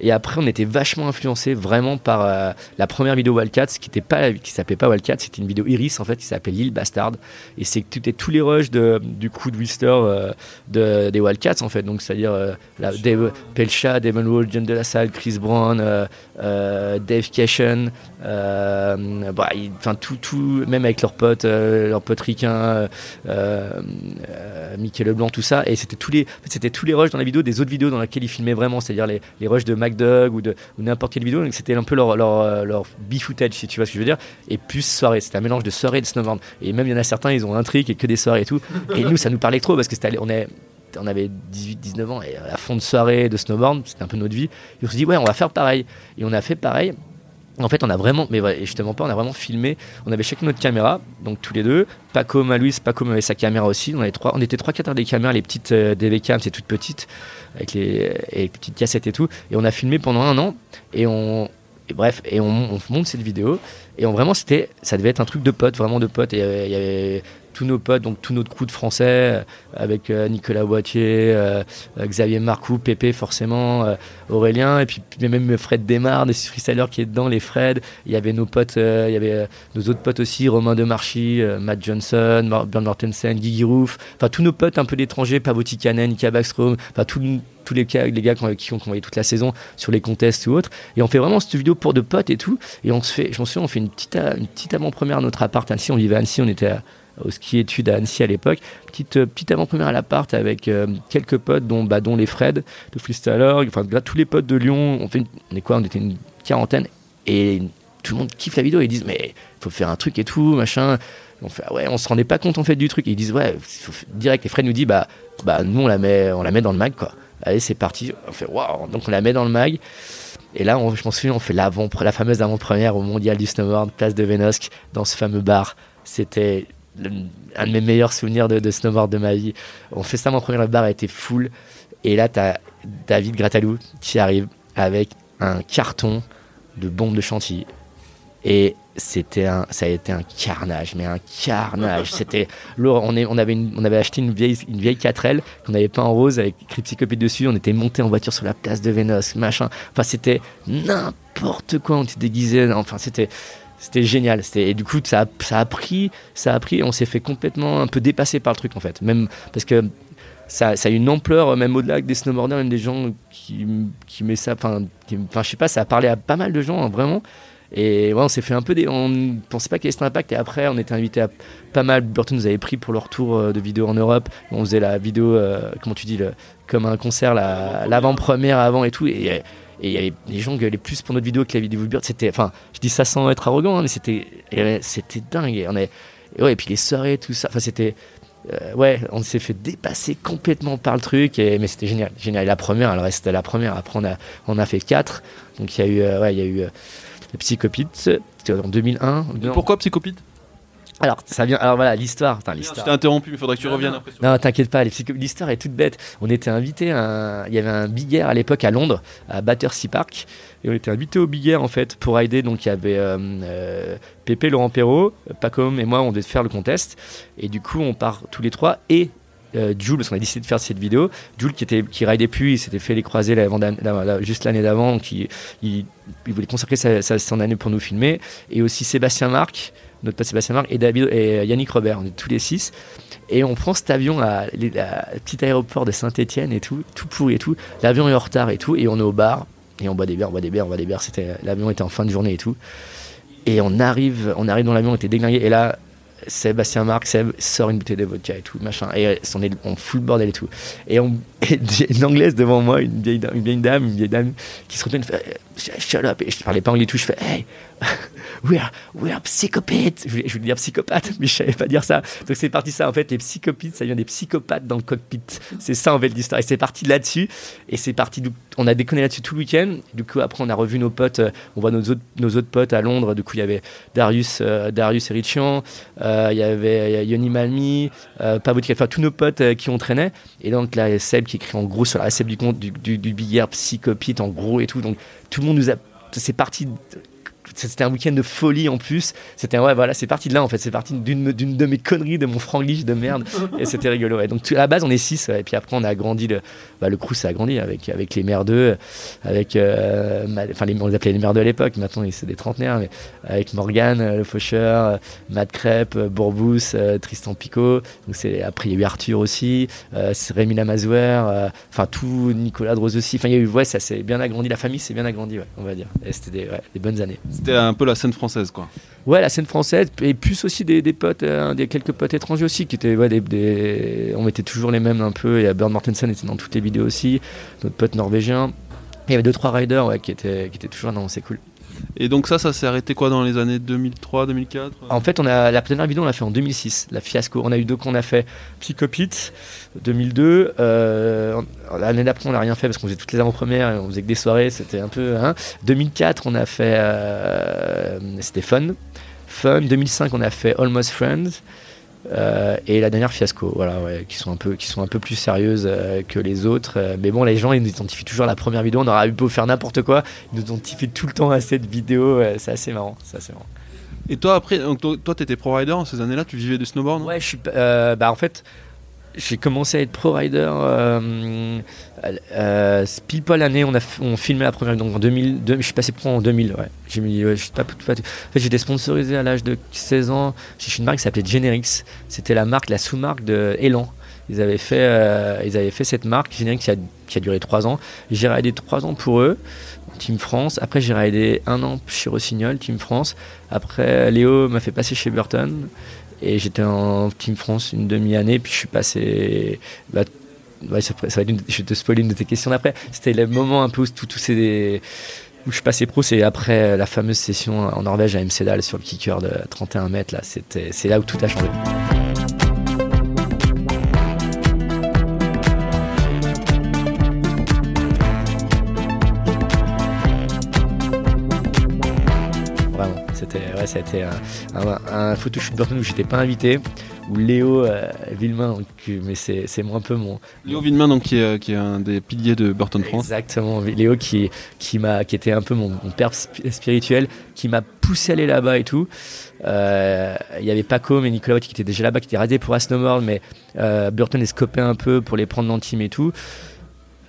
B: Et après, on était vachement influencé vraiment par euh, la première vidéo Wildcats, qui était pas, qui s'appelait pas Wildcats, c'était une vidéo Iris en fait, qui s'appelait L'île Bastard. Et c'est tous les rushs de, du coup de Wister euh, de, des Wildcats en fait. Donc c'est-à-dire euh, Dave, Pelcha, Devon Wall, John de la Salle, Chris Brown, Dave Cashen, bah, tout, tout, même avec leurs potes, leurs potes ricains, Mickey Leblanc, tout ça. Et c'était tous les, c'était tous les rushs dans la vidéo des autres vidéos dans lesquelles ils filmaient vraiment, c'est-à-dire les, les rushs de Ou de n'importe quelle vidéo. Donc c'était un peu leur, leur, leur footage si tu vois ce que je veux dire. Et plus soirée. C'était un mélange de soirée et de snowboard. Et même il y en a certains, ils ont un trick et que des soirées et tout. Et nous, ça nous parlait trop parce que c'était, on est on avait 18-19 ans et à fond de soirée, de snowboard, c'était un peu notre vie. Et on s'est dit, ouais, on va faire pareil. Et on a fait pareil. En fait, on a vraiment, mais justement pas, on a vraiment filmé. On avait chacun notre caméra, donc tous les deux. Paco, Malouis, Paco avait sa caméra aussi. On, avait trois, on était trois, quatre des caméras, les petites euh, DV cam, c'est toutes petites, avec les, petites cassettes et tout. Et on a filmé pendant un an. Et on, bref, et on, on, monte cette vidéo. Et on, vraiment, c'était, ça devait être un truc de potes, vraiment de potes. Et euh, il y avait tous nos potes, donc tous notre coup de français, euh, avec euh, Nicolas Boitier, euh, Xavier Marcoux, Pépé forcément, Aurélien, et puis même Fred Desmar, des freestylers qui est dedans, les Fred. Il y avait nos potes, il y avait nos autres potes aussi, Romain Demarchi, Matt Johnson, Björn Mortensen, Guy Roof, enfin tous nos potes un peu d'étrangers, Pavotti Kanen, Nika Backstrom, enfin tous les, les gars qui ont envoyé toute la saison sur les contests ou autres. Et on fait vraiment cette vidéo pour de potes et tout. Et on se fait, je m'en souviens, on fait une petite, une petite avant-première à notre appart Annecy. On vivait à Annecy, on était à, au ski études à Annecy à l'époque. Petite, euh, petite avant-première à l'appart avec euh, quelques potes, dont, bah, dont les Fred de. Enfin, là, tous les potes de Lyon. On, fait on est quoi On était une quarantaine. Et tout le monde kiffe la vidéo. Ils disent, mais il faut faire un truc et tout, machin. On fait, ah ouais, on se rendait pas compte en fait du truc. Ils disent, ouais, faut direct. Et Fred nous dit, bah, bah, nous, on la met, on la met dans le mag, quoi. Allez, c'est parti. On fait, waouh. Donc, on la met dans le mag. Et là, on, je m'en souviens, on fait la fameuse avant-première au Mondial du Snowboard, place de Vénosque, dans ce fameux bar. C'était un de mes meilleurs souvenirs de, snowboard de ma vie. On fait ça, mon premier bar a été full. Et là, tu as David Gratalou qui arrive avec un carton de bombes de chantilly. Et c'était un, ça a été un carnage, mais un carnage. C'était, on, est, on, avait on avait acheté une vieille, une vieille 4L qu'on avait peint en rose avec écrit psychopée dessus. On était monté en voiture sur la place de Vénos, machin. Enfin, c'était n'importe quoi. On était déguisé. Enfin, c'était, c'était génial. Et du coup, ça a, ça a pris, ça a pris, on s'est fait complètement un peu dépasser par le truc en fait. Même parce que ça, ça a une ampleur, même au-delà des snowboarders, même des gens qui, qui met ça. Enfin, je sais pas, ça a parlé à pas mal de gens, hein, vraiment. Et ouais, on s'est fait un peu des. On pensait pas qu'il y avait cet impact. Et après, on était invité à pas mal. Burton nous avait pris pour leur tour euh, de vidéo en Europe. On faisait la vidéo, euh, comment tu dis, comme un concert, l'avant-première avant et tout. Et et il y avait des gens gueulaient plus pour notre vidéo que la vidéo de Bird. C'était, enfin, je dis ça sans être arrogant, hein, mais c'était, c'était dingue. Et, on et, ouais, et puis les soirées, tout ça. Enfin, c'était, euh, ouais, on s'est fait dépasser complètement par le truc. Mais c'était génial, génial. la première, elle reste la première. Après, on a, fait quatre. Donc il y a eu, euh, ouais, il y a eu euh, Psychopite. C'était en 2001.
A: Pourquoi Psychopite
B: alors, ça vient. Alors voilà, l'histoire.
A: Je t'ai interrompu, mais il faudrait que tu reviennes après.
B: Non, t'inquiète pas, l'histoire est toute bête. On était invité, il y avait un big air à l'époque à Londres, à Battersea Park, et on était invité au big air en fait pour aider. Donc il y avait euh, euh, Pépé, Laurent Perrault, Pacom et moi, on devait faire le contest. Et du coup, on part tous les trois et euh, Jules, parce qu'on a décidé de faire cette vidéo. Jules qui était qui raidait plus, il s'était fait les croisés juste l'année d'avant, qui il, voulait consacrer sa, son année pour nous filmer. Et aussi Sébastien Marc, notre pote Sébastien Marc et et Yannick Robert, on est tous les six. Et on prend cet avion à, la petit aéroport de Saint-Etienne et tout, tout pourri et tout. L'avion est en retard et tout, et on est au bar et on boit des bières, on boit des bières, on boit des bières. C'était l'avion était en fin de journée et tout. Et on arrive, on arrive dans l'avion, on était déglingué. Et là, Sébastien Marc, Seb sort une bouteille de vodka et tout, machin. Et on, est, on fout le bordel et tout. Et, on, j'ai une anglaise devant moi, une vieille, dame, une vieille dame qui se retourne et fait Shut up. Et je parlais pas anglais tout, je fais Hey, we are, we psychopathes. Je voulais, dire psychopathe, mais je savais pas dire ça. Donc c'est parti ça. En fait, les psychopathes, ça vient des psychopathes dans le cockpit. C'est ça en fait l'histoire. Et c'est parti là-dessus. Et c'est parti. On a déconné là-dessus tout le week-end. Du coup, après, on a revu nos potes. Euh, on voit nos autres, nos autres potes à Londres. Du coup, il y avait Darius, euh, Darius et. Euh, il y avait Yoni Malmi, euh, enfin tous nos potes qui ont traîné. Et donc là, Seb qui écrit en gros sur la recette du compte du, du, du en gros et tout. Donc tout le monde nous a. C'est parti c'était un week-end de folie en plus. C'était ouais, voilà, c'est parti de là en fait. C'est parti d'une de mes conneries, de mon franglish de merde. et c'était rigolo. Ouais. Donc à la base, on est 6 et puis après, on a agrandi le, bah, le crew, ça a grandi avec avec les merdeux, avec euh, enfin les, on les appelait les merdeux à l'époque. Maintenant, c'est des trentenaires, mais avec Morgan, euh, le faucheur, Matt Crêpe, Bourbous, Tristan Picot. Donc c'est après il y a eu Arthur aussi, Rémi Lamazouer, enfin tout Nicolas Drose aussi. Enfin il y a eu ouais, ça s'est bien agrandi. La famille s'est bien agrandie, on va dire. Et c'était des, des bonnes années.
A: C'était un peu la scène française, quoi.
B: Ouais, la scène française, et plus aussi des, potes, euh, des quelques potes étrangers aussi, qui étaient, ouais, des, on mettait toujours les mêmes un peu. A Bernd Mortensen était dans toutes les vidéos aussi, notre pote norvégien. il y avait deux trois riders ouais, qui étaient, qui étaient toujours non, c'est cool.
A: Et donc ça, ça s'est arrêté quoi dans les années 2003, 2004
B: En fait, on a la première vidéo, on l'a fait en 2006, la fiasco. On a eu deux qu'on a fait, Psychopit 2002. Euh, L'année d'après, on n'a rien fait parce qu'on faisait toutes les avant-premières et on faisait que des soirées, c'était un peu. Hein. 2004, on a fait, euh, c'était fun. Fun. 2005, on a fait Almost Friends. Euh, et la dernière fiasco, voilà, qui sont un peu, qui sont un peu plus sérieuses euh, que les autres. Euh, mais bon, les gens, ils nous identifient toujours la première vidéo. On aurait pu faire n'importe quoi. Ils nous identifient tout le temps à cette vidéo. c'est assez marrant, c'est assez marrant.
A: Et toi, après, donc, toi, t'étais pro rider en ces années-là. Tu vivais du snowboard
B: Ouais, je suis. bah, en fait, j'ai commencé à être pro rider euh, euh, pile pas l'année on a on filmé la première donc en 2000 je suis passé pro en 2000 ouais j'ai mis pas, fait j'étais sponsorisé à l'âge de 16 ans chez une marque qui s'appelait Generix c'était la marque la sous-marque de Elan ils avaient fait euh, ils avaient fait cette marque Generix qui a, a duré 3 ans j'ai raidé 3 ans pour eux Team France. Après, j'ai raidé un an chez Rossignol, Team France. Après, Léo m'a fait passer chez Burton. Et j'étais en Team France une demi-année, puis je suis passé. Bah, ça, va être je vais te spoiler une de tes questions d'après. C'était le moment un peu où tout, tout où je suis passé pro, c'est après la fameuse session en Norvège à Hemsedal sur le kicker de 31 mètres. C'est là où tout a changé. C'était ouais, ça a été un, un, photoshoot Burton où j'étais pas invité, où Léo euh, Villemain, mais c'est un peu mon.
A: Léo Villemain, donc, qui, est, qui est un des piliers de Burton France.
B: Exactement, Léo qui, qui, qui était un peu mon, père spirituel, qui m'a poussé à aller là-bas et tout. Euh, il y avait Paco et Nicolas qui étaient déjà là-bas, qui étaient radés pour Snowboard, mais euh, Burton les scopait un peu pour les prendre dans le team et tout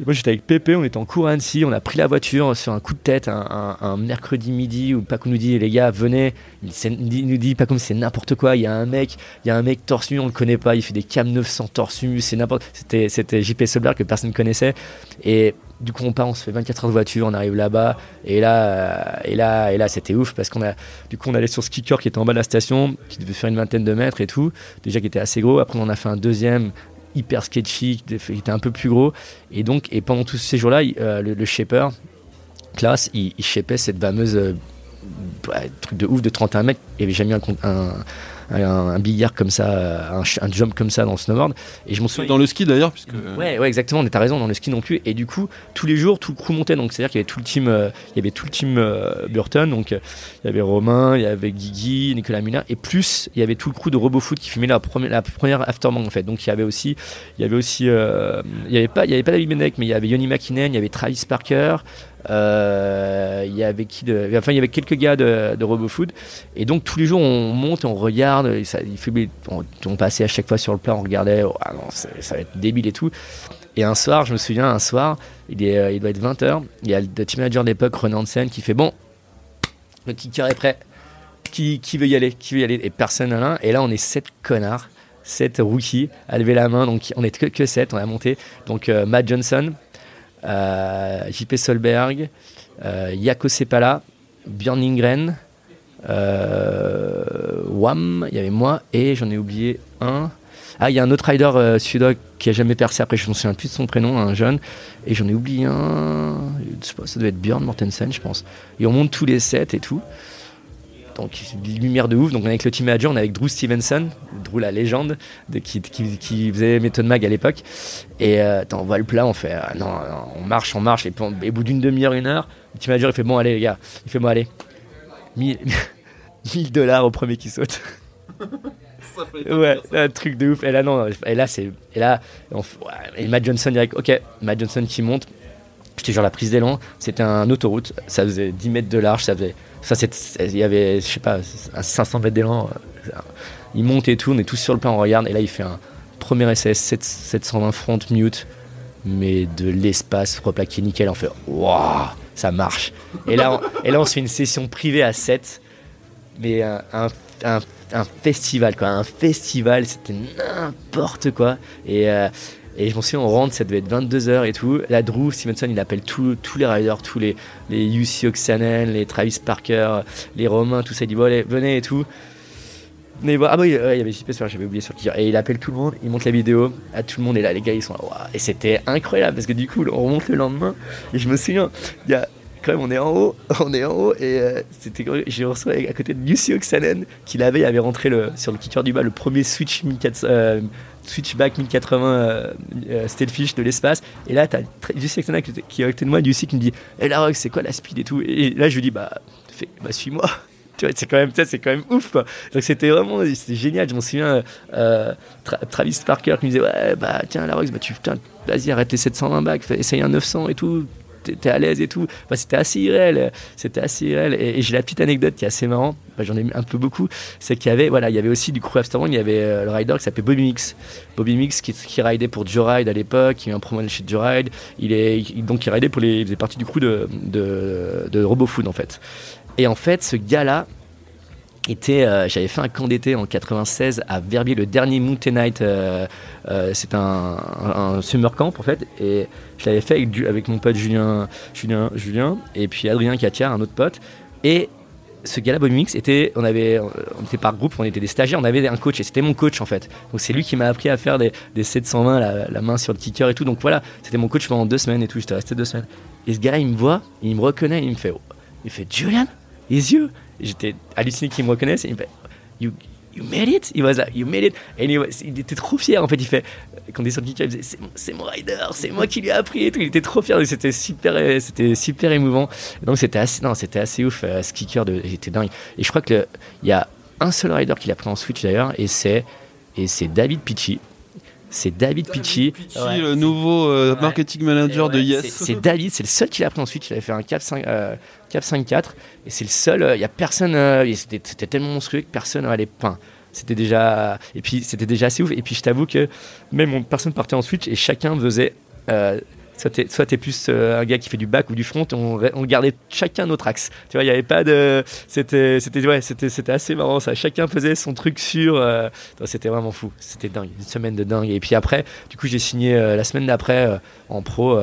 B: moi j'étais avec Pépé, on était en cours à Annecy, on a pris la voiture sur un coup de tête un, mercredi midi où Paco nous dit les gars venez, il, nous dit pas comme c'est n'importe quoi, il y a un mec, il y a un mec torse nu, on le connaît pas, il fait des cam 900 torse c'est n'importe, c'était c'était JP Solberg que personne ne connaissait. Et du coup on part, on se fait 24 heures de voiture, on arrive là-bas. Et là euh, et là et là c'était ouf parce qu'on a du coup on allait sur ce kicker qui était en bas de la station, qui devait faire une vingtaine de mètres et tout, déjà qui était assez gros. Après on a fait un deuxième hyper sketchy, qui était un peu plus gros. Et donc, et pendant tous ces jours-là, euh, le, le, shaper, classe, il, il cette fameuse euh, truc de ouf de 31 mètres. Il avait jamais un, un, un, billard comme ça, un, un, jump comme ça dans le snowboard. Et je m'en souviens.
A: Dans le ski d'ailleurs, puisque.
B: Ouais, ouais, exactement. On est à raison dans le ski non plus. Et du coup, tous les jours, tout le crew montait. Donc c'est-à-dire qu'il y avait tout le team, euh, il y avait tout le team euh, Burton. Donc il y avait Romain, il y avait Guigui, Nicolas Muna, et plus il y avait tout le crew de RoboFoot qui filmait la première, la première afterbank en fait. Donc il y avait aussi, il y avait aussi, euh, il y avait pas, il y avait pas David Benek, mais il y avait Yoni McKinnon, il y avait Travis Parker. Euh, il y avait qui enfin il y avait quelques gars de, de RoboFood. Et donc tous les jours on monte on regarde et ça, il on, passait à chaque fois sur le plat on regardait oh, ah non, ça va être débile et tout. Et un soir je me souviens un soir il, est, euh, il doit être 20h il y a le team manager de l'époque Renan Hansen qui fait bon le kicker est prêt. Qui, veut y aller? Qui veut y aller? Et personne n'en et là on est sept connards 7 rookies à lever la main. Donc on est que, que 7 on a monté. Donc euh, Matt Johnson JP Solberg, euh, Yako Sepala, Björn Ingren, euh, Wam, il y avait moi et j'en ai oublié un. Ah, il y a un autre rider suédois qui a jamais percé. Après, je ne me souviens plus de son prénom, un jeune. Et j'en ai oublié un. Je sais pas, ça doit être Björn Mortensen, je pense. Et on monte tous les sets et tout donc lumière de ouf. Donc on est avec le team manager, on est avec Drew Stevenson, Drew la légende, de, qui, qui, qui, faisait Method Mag à l'époque. Et euh, on voit le plat, on fait, euh, non, on marche, on marche, et, puis au bout d'une demi-heure, une heure, le team manager il fait, bon allez les gars, il fait, bon allez, 1000 dollars au premier qui saute. ouais, un truc de ouf. Et là, non, et là, c'est, et là, et Matt Johnson direct, ok, Matt Johnson qui monte, te jure, la prise d'élan, c'était un autoroute. Ça faisait 10 mètres de large. Ça faisait. Ça, il y avait, je sais pas, 500 mètres d'élan. Il monte et tout. On est tous sur le plan, on regarde. Et là, il fait un premier SS 720 front mute. Mais de l'espace replaqué nickel. On fait waouh, ça marche. Et là, on, et là, on se fait une session privée à 7. Mais un, un, un, festival, quoi. Un festival, c'était n'importe quoi. Et. Euh, et je m'en souviens, on rentre, ça devait être 22h et tout. La Drew Stevenson, il appelle tous les riders, tous les, les UC Oxanen, les Travis Parker, les Romains, tout ça. Il dit, bon, allez, venez et tout. Mais Ah, bah, il y avait JP, j'avais oublié sur qui. Et il appelle tout le monde, il monte la vidéo à tout le monde. Et là, les gars, ils sont là. Et c'était incroyable parce que du coup, on remonte le lendemain. Et je me souviens, il y a quand même, on est en haut, on est en haut, et euh, c'était j'ai reçu à côté de Lucy Oxanen qui l'avait, avait rentré sur le kicker du bas le premier switch 1400, euh, Switchback 1080 euh, euh de l'espace. Et là, tu as Lucie qui est à côté de moi, Lucie qui me dit Et la Rock, c'est quoi la speed et tout? Et là, je lui dis Bah, bah suis-moi. Tu vois, c'est quand même, c'est quand même ouf. Donc c'était vraiment, génial. Je m'en souviens, euh, Travis Parker qui me disait ouais bah tiens la Rox, bah tu vas-y arrête les 720 bacs, essaye un 900 et tout t'es à l'aise et tout. c'était assez irréel. C'était assez irréel. Et, j'ai la petite anecdote qui est assez marrant. Bah, j'en ai un peu beaucoup. C'est qu'il y avait, voilà, il y avait aussi du crew after il y avait euh, le rider qui s'appelait Bobby Mix. Bobby Mix qui, qui ridait pour Joe Ride à l'époque, qui a un promo chez Joe Ride. Il est, donc il ridait pour les, il faisait partie du crew de, de, de RoboFood en fait. Et en fait, ce gars-là, euh, j'avais fait un camp d'été en 96 à Verbier, le dernier Mountain Night. Euh, euh, c'est un, un, summer camp en fait, et je l'avais fait avec, mon pote Julien, Julien, Julien, et puis Adrien Katia, un autre pote. Et ce gars-là, Bobby Mix, était, on, avait, on était par groupe, on était des stagiaires, on avait un coach, et c'était mon coach en fait. Donc c'est lui qui m'a appris à faire des, des 720, la, main sur le kicker et tout. Donc voilà, c'était mon coach pendant deux semaines et tout, j'étais resté deux semaines. Et ce gars-là, il me voit, il me reconnaît, il me fait, il fait Julian, les yeux J'étais halluciné qu'il me reconnaisse. Et il me fait, you, you made it? Il was you made it. Et il, était trop fier. En fait, il fait, quand il est le il disait, c'est mon rider, c'est moi qui lui ai appris et tout. Il était trop fier. C'était super, c'était super émouvant. Donc c'était assez, non, c'était assez ouf. Euh, ce kicker, de, était dingue. Et je crois qu'il y a un seul rider qui l'a pris en switch d'ailleurs, et c'est, et c'est David Pichi c'est David Pichi.
A: le nouveau euh, marketing manager de Yes.
B: C'est David, c'est le seul qui l'a pris ensuite. Il avait fait un Cap 5, euh, Cap 4 et c'est le seul. Euh, il y a personne. c'était tellement monstrueux que personne n'allait pas. C'était déjà et puis c'était déjà assez ouf. Et puis je t'avoue que même personne partait en switch et chacun faisait soit t'es, soit plus euh, un gars qui fait du back ou du front, on, gardait chacun notre axe. Tu vois, il n'y avait pas de. C'était, c'était, ouais, c'était, c'était assez marrant ça. Chacun faisait son truc sur. Euh, c'était vraiment fou. C'était dingue. Une semaine de dingue. Et puis après, du coup, j'ai signé euh, la semaine d'après en pro,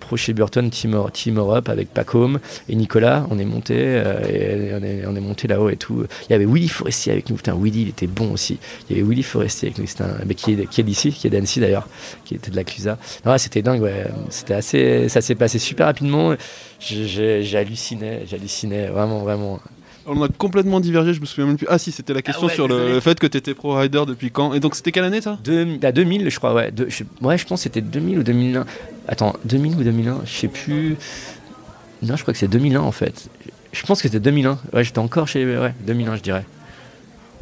B: pro chez Burton Team, Team Europe avec Pacom et Nicolas. On est monté, on est, on est monté là-haut et tout. Il y avait Willy Forestier avec nous. Putain, Willy, il était bon aussi. Il y avait Willy Forestier avec nous. C'était un, mais qui est, qui est d'ici, qui est d'Annecy d'ailleurs, qui était de la Clusa. Non, c'était dingue, ouais c'était assez, ça s'est passé super rapidement. J'ai halluciné, j'hallucinais vraiment, vraiment.
A: On a complètement divergé, je me souviens même plus. Ah si, c'était la question ah sur le, fait que tu étais pro rider depuis quand Et donc c'était quelle année ça
B: de, 2000, bah, je crois, ouais. je, ouais, je pense que c'était 2000 ou 2001. Attends, 2000 ou 2001, je sais plus. Non, je crois que c'est 2001 en fait. Je pense que c'était 2001. Ouais, j'étais encore chez. Ouais, 2001, je dirais.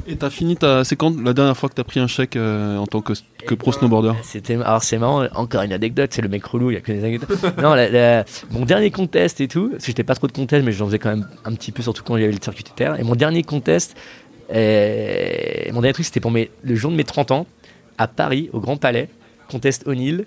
A: Et t'as fini ta. C'est quand la dernière fois que t'as pris un chèque euh, en tant que, que pro snowboarder?
B: C'était. Alors c'est marrant, encore une anecdote, c'est le mec relou, il y a que des anecdotes. non, mon dernier contest et tout, parce que j'étais pas trop de contest, mais j'en faisais quand même un petit peu, surtout quand il y avait le circuit terre. Et mon dernier contest, euh, mon dernier truc, c'était pour le jour de mes 30 ans, à Paris, au Grand Palais, contest O'Neill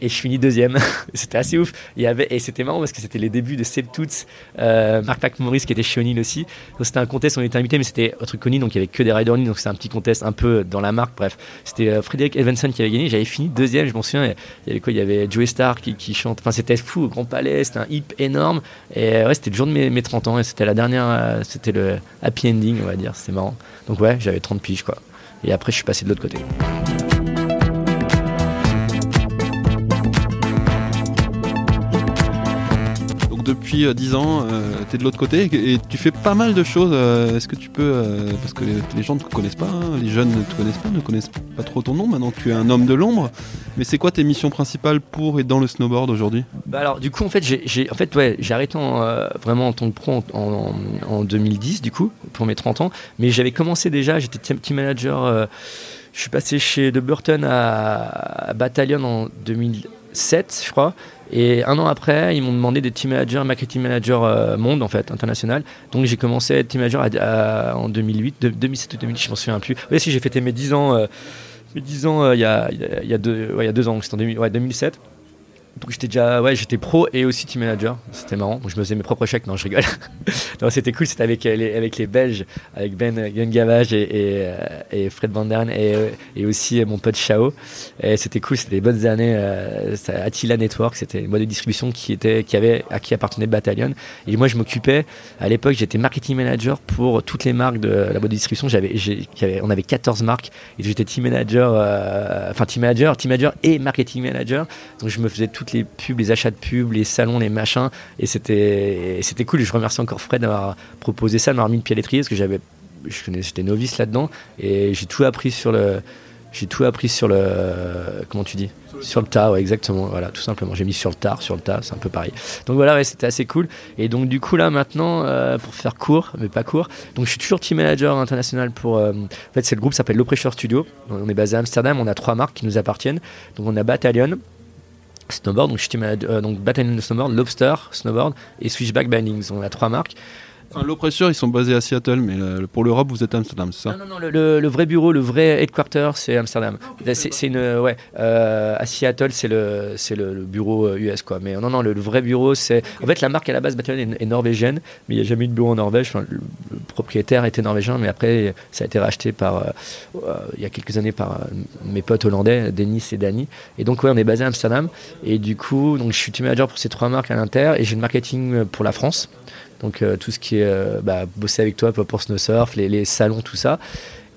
B: et je finis deuxième. c'était assez ouf. Il y avait, et c'était marrant parce que c'était les débuts de Seb Toots, euh, Marc Pac Maurice qui était chez O'Neill aussi. C'était un contest, on était invité, mais c'était un truc connu, donc il y avait que des riders donc c'était un petit contest un peu dans la marque. Bref, c'était euh, Frédéric Evanson qui avait gagné. J'avais fini deuxième, je m'en souviens. Il y avait quoi? Il y avait Joey Star qui, qui chante. Enfin, c'était fou au Grand Palais, c'était un hip énorme. Et euh, ouais, c'était le jour de mes, mes 30 ans et c'était la dernière, euh, c'était le happy ending, on va dire. C'était marrant. Donc ouais, j'avais 30 piges quoi. Et après, je suis passé de l'autre côté.
A: Depuis 10 euh, ans, euh, tu es de l'autre côté et tu fais pas mal de choses. Euh, est-ce que tu peux, parce que les, gens ne te connaissent pas, hein, les jeunes ne te connaissent pas, ne connaissent pas trop ton nom, maintenant tu es un homme de l'ombre, mais c'est quoi tes missions principales pour et dans le snowboard aujourd'hui?
B: Bah Alors du coup en fait j'ai en fait, ouais, arrêté vraiment en tant que pro en, 2010 du coup, pour mes 30 ans, mais j'avais commencé déjà, j'étais team manager, je suis passé chez De Burton à, Battalion en 2000 2007, je crois. Et un an après, ils m'ont demandé des team managers, marketing manager euh, monde, en fait, international. Donc j'ai commencé à être team manager en 2008, 2007 ou 2008, je m'en souviens plus. Oui, si, j'ai fêté mes 10 ans, mes 10 ans il y, a, y, a y a deux ans, c'était en ouais, 2007. Donc j'étais déjà, ouais, j'étais pro et aussi team manager. C'était marrant. je me faisais mes propres chèques. Non, je rigole. non, c'était cool. C'était avec les, avec les Belges, avec Ben Gungavage et, et, et, Fred Van Dern et, et aussi mon pote Chao. Et c'était cool. C'était des bonnes années. Euh, Attila Network, c'était une boîte de distribution qui était, qui avait, à qui appartenait Battalion. Et moi, je m'occupais. À l'époque, j'étais marketing manager pour toutes les marques de la boîte de distribution. J'avais, on avait 14 marques et j'étais team manager, euh, enfin team manager, team manager et marketing manager. Donc je me faisais tout les pubs, les achats de pubs, les salons, les machins. Et c'était, c'était cool. Je remercie encore Fred d'avoir proposé ça, de m'avoir mis le pied à l'étrier parce que j'avais, j'étais novice là-dedans et j'ai tout appris sur le, j'ai tout appris sur le, comment tu dis, sur le tas, ouais, exactement. Voilà, tout simplement. J'ai mis sur le tard, sur le tas, c'est un peu pareil. Donc voilà, ouais, c'était assez cool. Et donc du coup là maintenant, euh, pour faire court, mais pas court. Donc je suis toujours team manager international pour. Euh, en fait, c'est le groupe s'appelle Low Pressure Studio. On est basé à Amsterdam. On a trois marques qui nous appartiennent. Donc on a Battalion, snowboard, donc je euh, donc Battalion Snowboard, Lobster Snowboard et Switchback Bindings. On a trois marques.
A: Enfin, L'oppresseur, ils sont basés à Seattle, mais pour l'Europe, vous êtes à Amsterdam, c'est ça
B: Non, non, non le, vrai bureau, le vrai headquarter, c'est Amsterdam. C'est une, ouais, euh, à Seattle, c'est le, c'est le, bureau US, euh, quoi. Mais non, non, le, vrai bureau, c'est. En fait, la marque à la base, Battalion, est, norvégienne, mais il n'y a jamais eu de bureau en Norvège. Enfin, le, propriétaire était norvégien, mais après, ça a été racheté par, il y a quelques années par mes potes hollandais, Denis et Danny. Et donc, ouais, on est basé à Amsterdam. Et du coup, donc, je suis team manager pour ces trois marques à l'inter, et j'ai le marketing pour la France. Donc euh, tout ce qui est euh, bah, bosser avec toi pour Snowsurf, les, les salons, tout ça.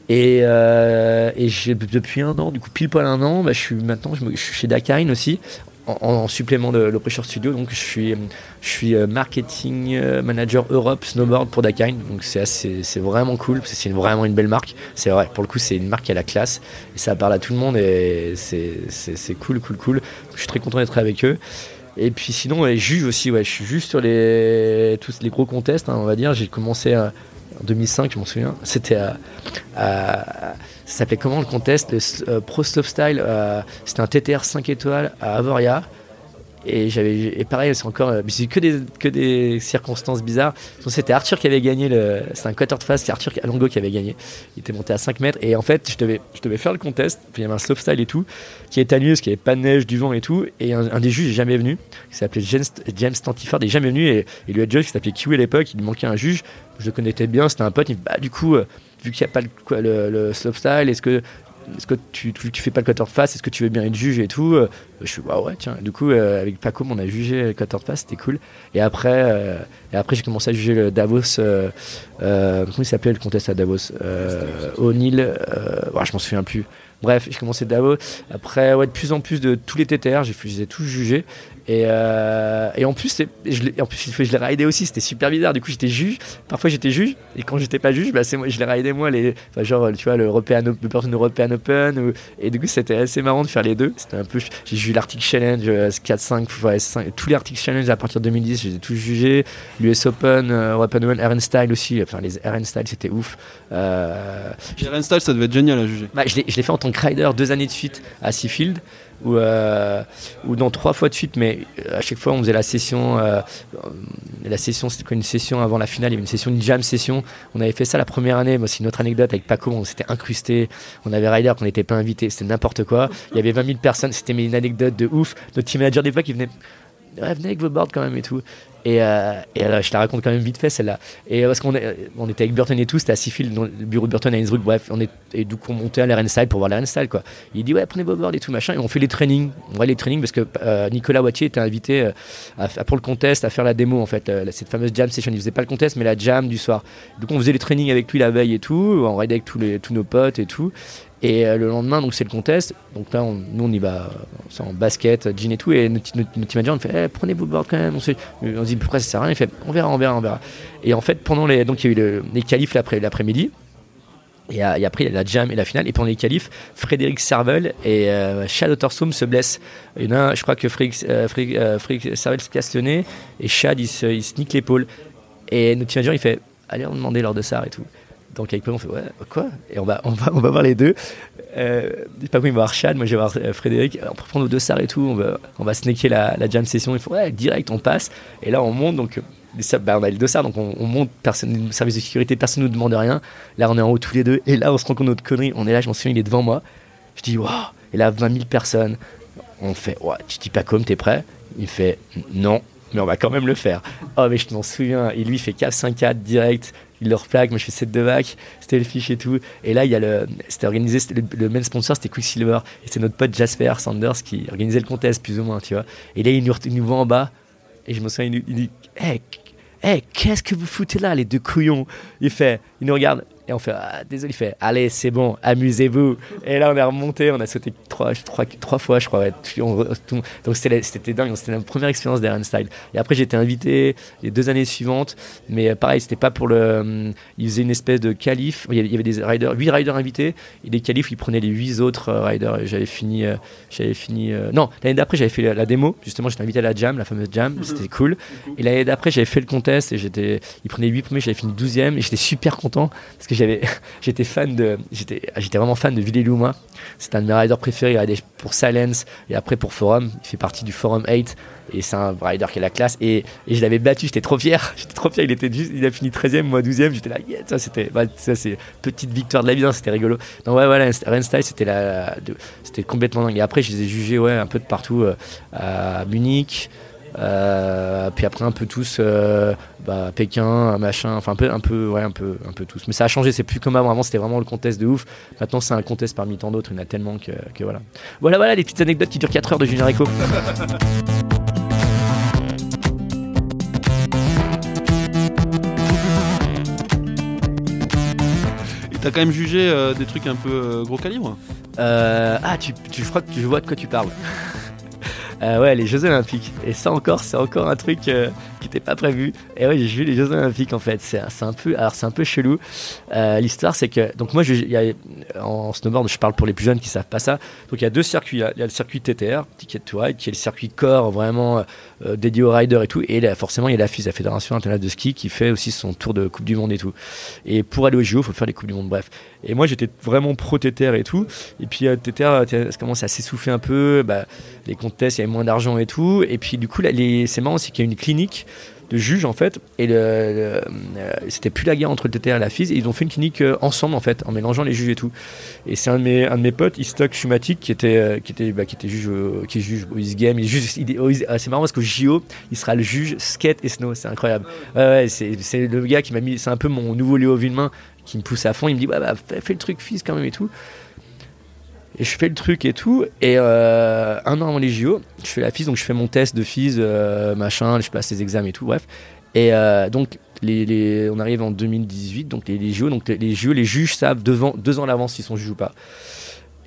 B: Et, euh, depuis un an, du coup pile poil un an, bah, je suis maintenant je, suis chez Dakar aussi, en, supplément de l'Oppressure Studio. Donc je suis, je suis marketing manager Europe snowboard pour Dakar. Donc c'est c'est vraiment cool c'est vraiment une belle marque. C'est vrai, pour le coup c'est une marque a la classe et ça parle à tout le monde et c'est cool, cool, cool. Je suis très content d'être avec eux. Et puis sinon, je juge aussi, ouais, je suis juste sur les, tous les gros contests, hein, on va dire. J'ai commencé en 2005, je m'en souviens. C'était à, ça s'appelait comment le contest Le euh, Pro Stop Style. Euh, c'était un TTR 5 étoiles à Avoria. Et j'avais et pareil, c'est encore euh, c'est que des que des circonstances bizarres. C'était Arthur qui avait gagné le c'est un quarter de face, c'est Arthur Alongo qui avait gagné. Il était monté à 5 mètres. Et en fait, je devais je devais faire le contest, il y avait un slopestyle et tout qui est annulé parce qu'il n'y avait pas de neige, du vent et tout. Et un, des juges n'est jamais venu, qui s'appelait James, James Stantiford, il n'est jamais venu. Et, il lui a judge qui s'appelait Kiwi à l'époque, il lui manquait un juge, je le connaissais bien, c'était un pote, il me dit bah du coup euh, vu qu'il n'y a pas le, le, le slopestyle, est-ce que est-ce que tu, tu, fais pas le quarter face Est-ce que tu veux bien être juge et tout? Euh, Je suis bah ouais tiens. Du coup euh, avec Paco on a jugé le quarter face, c'était cool. Et après euh, après j'ai commencé à juger le Davos. comment il s'appelait le contest à Davos? O'Neill. je m'en souviens plus. Bref, j'ai commencé Davos. Après, ouais, de plus en plus de tous les TTR, j'ai, tous jugés. Et, euh, et en plus, je l'ai, en plus, je aussi, c'était super bizarre. Du coup, j'étais juge. Parfois, j'étais juge. Et quand j'étais pas juge, bah, c'est moi, je l'ai raidé moi. Les, enfin, genre, tu vois, le European, le Person European Open. et du coup, c'était assez marrant de faire les deux. C'était un peu. J'ai jugé l'Arctic Challenge 4, 5, 5, tous les Arctic Challenge à partir de 2010, je les ai tous jugés. L'US Open, euh, European Open, RN Style aussi. Enfin, les RN Style, c'était ouf.
A: Euh, RN Style, ça devait être génial à juger.
B: Bah, je l'ai fait en tant que rider deux années de suite à Seafield ou, euh, ou dans trois fois de suite, mais euh, à chaque fois on faisait la session. Euh, la session, c'était quoi une session avant la finale Il y avait une session, une jam session. On avait fait ça la première année. Moi, c'est une autre anecdote avec Paco. On s'était incrusté. On avait Ryder qu'on n'était pas invité. C'était n'importe quoi. Il y avait 20 000 personnes. C'était une anecdote de ouf. Notre team manager des fois qui venait ouais, venez avec vos boards quand même et tout. Et, euh, et euh, je la raconte quand même vite fait celle-là. Et euh, parce qu'on on était avec Burton et tout, c'était à Seafield, dans le bureau de Burton à Innsbruck, bref, on est, et du coup on montait à l'RN Style pour voir l'RN Style quoi. Il dit ouais prenez vos boards et tout machin, et on fait les trainings, on voit les trainings parce que Nicolas Wattier était invité pour le contest, à faire la démo en fait, cette fameuse jam session, il faisait pas le contest mais la jam du soir. Donc on faisait les trainings avec lui la veille et tout, on raidait avec tous, les, tous nos potes et tout, et euh, le lendemain, donc c'est le contest. Donc là, nous, on y va en basket, jean et tout. Et notre, notre, team manager, on fait eh, prenez vos boards quand même. On, se, on dit pourquoi ça sert à rien? Il fait on verra, on verra, on verra. Et en fait, pendant les. Donc il y a eu les qualifs l'après-midi. Et, après, il y a la jam et la finale. Et pendant les qualifs, Frédéric Servel et euh, Chad Ottersum se blessent. Il y en a je crois que Frédéric, euh, Servel se casse le nez et Chad, il se, il se nique l'épaule. Et notre manager, il fait allez, on demandait lors de ça et tout. Donc avec Pablo, on fait ouais, quoi? Et on va, on va, on va voir les deux. Euh, Pablo, il va voir Chad, moi je vais voir euh, Frédéric. On peut prendre nos deux salles et tout. On va, on va la, la jam session. Il faut ouais, direct, on passe. Et là, on monte. Donc bah, on a les deux salles, donc on, on monte, personne, service de sécurité, personne ne nous demande rien. Là, on est en haut tous les deux. Et là, on se rend compte de notre connerie. On est là, je m'en souviens, il est devant moi. Je dis, waouh Et là, 20 000 personnes. On fait, ouais, tu dis pas comme, t'es prêt? Il fait, non, mais on va quand même le faire. Oh, mais je m'en souviens. Et lui, il fait 4-5-4 direct. Il leur plaque. Moi, je fais 7 de bac. C'était le et tout. Et là, il y a le. C'était organisé. Le, le, main sponsor, c'était Quicksilver. Et c'est notre pote Jasper Sanders qui organisait le contest, plus ou moins, tu vois. Et là, il nous, il nous voit en bas. Et je me souviens, il, nous- il dit Hey, hey, qu'est-ce que vous foutez là, les deux couillons? Il fait Il nous regarde. Et on fait ah, Désolé, il fait Allez, c'est bon, amusez-vous. Et là, on est remonté. On a sauté trois, trois, trois fois, je crois. ouais. Tout- on- tout- donc, c'était dingue. C'était la première expérience d'Aaron Style. Et après, été invité les deux années suivantes. Mais euh, pareil, c'était pas pour le. hum, Ils faisaient une espèce de qualif. Il y avait, des riders, 8 riders invités. Et des qualifs, ils prenaient les 8 autres euh, riders. J'avais fini. euh, j'avais fini Non, l'année d'après, j'avais fait la, la démo. Justement, j'étais invité à la jam, la fameuse jam. C'était cool. Et l'année d'après, j'avais fait le contest. Et j'étais. Ils prenaient 8 premiers, j'avais fini 12e. Et j'étais super content. Parce que j'étais fan de. J'étais j'étais vraiment fan de Ville Luma. C'est un de mes riders préférés. Il a pour Silence. Et après pour Forum. Il fait partie du Forum 8. Et c'est un rider qui est la classe. Et, je l'avais battu, j'étais trop fier. J'étais trop fier. Il, était juste, il a fini 13ème, moi 12ème. J'étais là, yeah, ça c'était bah, ça, c'est petite victoire de la vie, hein, c'était rigolo. Donc ouais, voilà, Ren Style, c'était la, c'était complètement dingue. Et après, je les ai jugés ouais, un peu de partout euh, à Munich. Euh, puis après un peu tous euh, bah, Pékin machin enfin un peu un peu ouais un peu un peu tous. Mais ça a changé c'est plus comme avant. Avant c'était vraiment le contest de ouf. Maintenant c'est un contest parmi tant d'autres. Il y en a tellement que, que voilà. Voilà voilà les petites anecdotes qui durent 4 heures de Junior Echo
A: Et t'as quand même jugé euh, des trucs un peu euh, gros calibre?
B: Euh, ah, tu, tu, je crois que tu vois de quoi tu parles. Euh, ouais, les Jeux Olympiques. Et ça encore, c'est encore un truc euh, qui n'était pas prévu. Et ouais, j'ai vu les Jeux Olympiques en fait. C'est un peu, alors c'est un peu chelou. Euh, L'histoire, c'est que donc moi, je, y a, en snowboard, je parle pour les plus jeunes qui savent pas ça. Donc il y a deux circuits. Il y a, le circuit TTR, Ticket to Ride, qui est le circuit corps vraiment dédié aux riders et tout. Et là, forcément, il y a la FIS, la Fédération internationale de ski, qui fait aussi son tour de Coupe du Monde et tout. Et pour aller au JO, il faut faire les Coupes du Monde. Bref. Et moi, j'étais vraiment pro TTR et tout. Et puis TTR, ça commence à s'essouffler un peu. Bah, les contests, il y moins d'argent et tout. Et puis du coup, là, les... c'est marrant, c'est qu'il y a une clinique de juges en fait. Et le, le- euh, c'était plus la guerre entre le TTR et la FIS. Et ils ont fait une clinique euh, ensemble en fait, en mélangeant les juges et tout. Et c'est un de mes, un de mes potes, Istok Shumatic, qui était, euh, qui était, bah, qui était juge, qui est juge au East Game. Il juge- il ah, c'est marrant parce qu'au JO, il sera le juge skate et snow. C'est incroyable. Ouais, ouais, c'est, c'est le gars qui m'a mis, c'est un peu mon nouveau Léo Villemain qui me pousse à fond. Il me dit, ouais, bah, fais, fais le truc FIS quand même et tout. Et je fais le truc et tout. Et euh, un an avant les JO, je fais la FIS, donc je fais mon test de FIS, euh, machin, je passe les examens et tout, bref. Et euh, donc, les, on arrive en 2018, donc les, JO, donc les JO, les juges savent devant, deux ans à l'avance s'ils sont juges ou pas.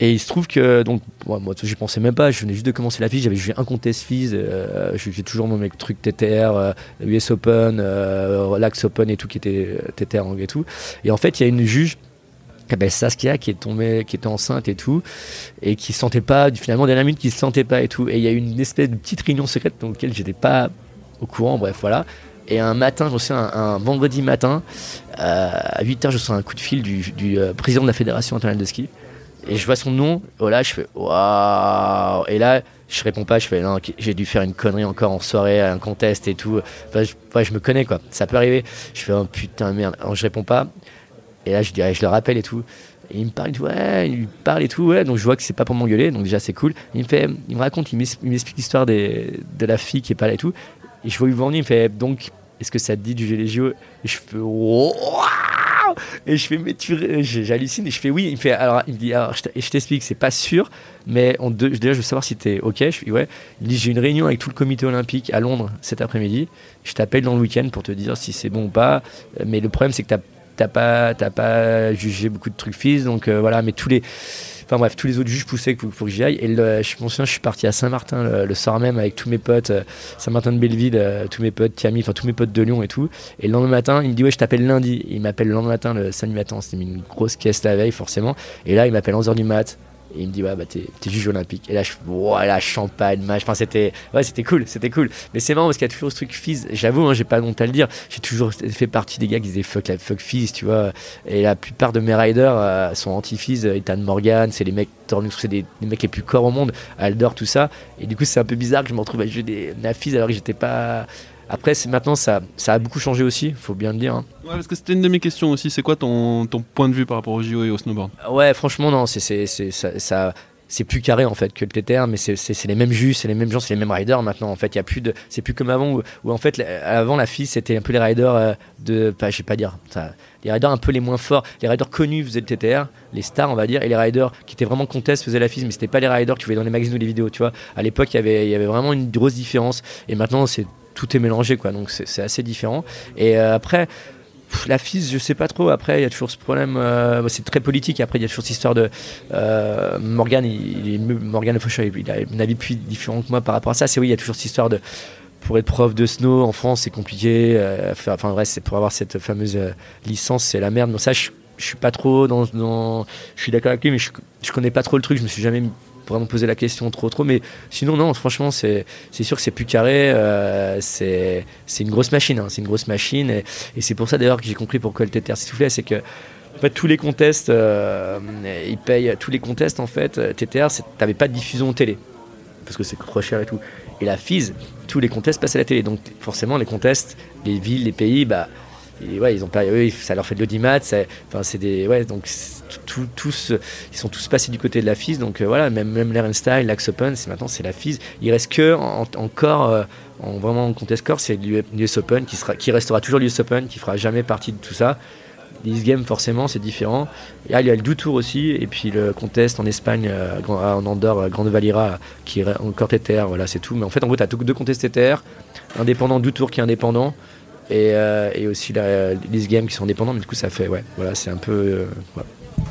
B: Et il se trouve que, donc, moi, moi j'y pensais même pas, je venais juste de commencer la FIS, j'avais jugé un contest FIS, j'ai toujours mon mec truc TTR, US Open, Relax Open et tout, qui était TTR et tout. Et en fait, il y a une juge eh ben, Saskia qui est tombée, qui était enceinte et tout, et qui se sentait pas, finalement, dernière minute, qui se sentait pas et tout. Et il y a eu une espèce de petite réunion secrète dans laquelle j'étais pas au courant, bref, voilà. Et un matin, je reçois un, un vendredi matin, euh, à 8h, je reçois un coup de fil du, euh, président de la Fédération internationale de ski. Et je vois son nom, oh là, je fais waouh! Et là, je réponds pas, je fais non, j'ai dû faire une connerie encore en soirée, un contest et tout. Je, ouais, je me connais quoi, ça peut arriver. Je fais oh putain, merde. Alors je réponds pas. Et là, je, le rappelle et tout. Et il me parle, ouais, il parle et tout, ouais. Donc je vois que c'est pas pour m'engueuler, donc déjà c'est cool. Il me fait, il me raconte, il m'explique l'histoire de la fille qui est pas là et tout. Et je vois venir, il me fait, donc, est-ce que ça te dit du les JO Et je fais, waouh Et je fais, mais tu, j'hallucine. Et je fais, oui. Il me fait, alors, il me dit, alors, je t'explique, c'est pas sûr, mais déjà, je veux savoir si t'es ok. Je fais, ouais. Il me dit, j'ai une réunion avec tout le comité olympique à Londres cet après-midi. Je t'appelle dans le week-end pour te dire si c'est bon ou pas. Mais le problème, c'est que t'as t'as pas t'as pas jugé beaucoup de trucs fils donc euh, voilà mais tous les enfin bref tous les autres juges poussaient pour, pour que j'y aille. Et je me souviens je suis parti à Saint-Martin le, soir même avec tous mes potes euh, Saint-Martin de Belleville euh, tous mes potes Tiami enfin tous mes potes de Lyon et tout. Et le lendemain matin il me dit ouais je t'appelle lundi. Il m'appelle le lendemain matin le samedi matin c'était une grosse caisse la veille forcément. Et là il m'appelle 11h du mat Et il me dit, ouais, bah, t'es, juge olympique. Et là, je voilà, champagne, match. C'était, ouais, c'était cool, c'était cool. Mais c'est marrant parce qu'il y a toujours ce truc fils. J'avoue, hein, j'ai pas honte à le dire. J'ai toujours fait partie des gars qui disaient fuck la fuck fils, tu vois. Et la plupart de mes riders euh, sont anti-fils. Ethan Morgan, c'est les mecs, c'est des, mecs les plus corps au monde. Aldor, tout ça. Et du coup, c'est un peu bizarre que je me retrouve à jouer des, la alors que j'étais pas après, maintenant, ça, ça a beaucoup changé aussi, il faut bien le dire. Hein.
A: Ouais, parce que c'était une de mes questions aussi. C'est quoi ton, ton, point de vue par rapport au JO et au snowboard?
B: Ouais, franchement, non, c'est ça, ça c'est plus carré en fait que le TTR, mais c'est les mêmes jus, c'est les mêmes gens, c'est les mêmes riders maintenant. En fait, il y a plus de, c'est plus comme avant où, en fait, avant la fille c'était un peu les riders euh, de, pas, je sais pas dire, ça, les riders un peu les moins forts, les riders connus faisaient le TTR, les stars on va dire, et les riders qui étaient vraiment contest faisaient la FIS, mais c'était pas les riders que tu voyais dans les magazines ou les vidéos, tu vois. À l'époque, il y avait, il y avait vraiment une grosse différence, et maintenant c'est tout est mélangé, quoi. Donc c'est assez différent. Et euh, après, la FIS, je sais pas trop. Après, il y a toujours ce problème. Euh, c'est très politique. Après, il y a toujours cette histoire de euh, Morgan. Il, Morgan il a un avis plus différent que moi par rapport à ça. C'est oui, il y a toujours cette histoire de pour être prof de snow en France, c'est compliqué. enfin, vrai, c'est pour avoir cette fameuse licence, c'est la merde. Donc ça, je, je suis pas trop dans, dans je suis d'accord avec lui, mais je, je connais pas trop le truc. Je me suis jamais vraiment poser la question trop trop mais sinon non franchement c'est sûr que c'est plus carré euh, c'est une grosse machine hein. c'est une grosse machine et, c'est pour ça d'ailleurs que j'ai compris pourquoi le TTR soufflé c'est que en fait, tous les contests, euh, ils payent tous les contests en fait. TTR, t'avais pas de diffusion télé parce que c'est trop cher et tout. Et la FIS, tous les contests passent à la télé. Donc forcément, les contests, les villes, les pays, bah, ouais, ils ont pas, eux, ça leur fait de l'audimat. Enfin, c'est des, ouais, donc tous, ils sont tous passés du côté de la FIS. Donc euh, voilà, même, même Style, l'Axe Open, maintenant c'est la FIS. Il reste que encore, euh, en, vraiment en contest corps, c'est l'US Open qui, sera, qui restera toujours l'US Open, qui fera jamais partie de tout ça. Les Games, forcément, c'est différent. il y a le Do Tour aussi, et puis le contest en Espagne, euh, en Andorre, Grande Valira, qui est encore TTR, voilà, c'est tout. Mais en fait, en gros, tu as deux contests TTR, indépendant, Do Tour qui est indépendant, et, aussi la, les Games qui sont indépendants, mais du coup, ça fait, ouais, voilà, c'est un peu.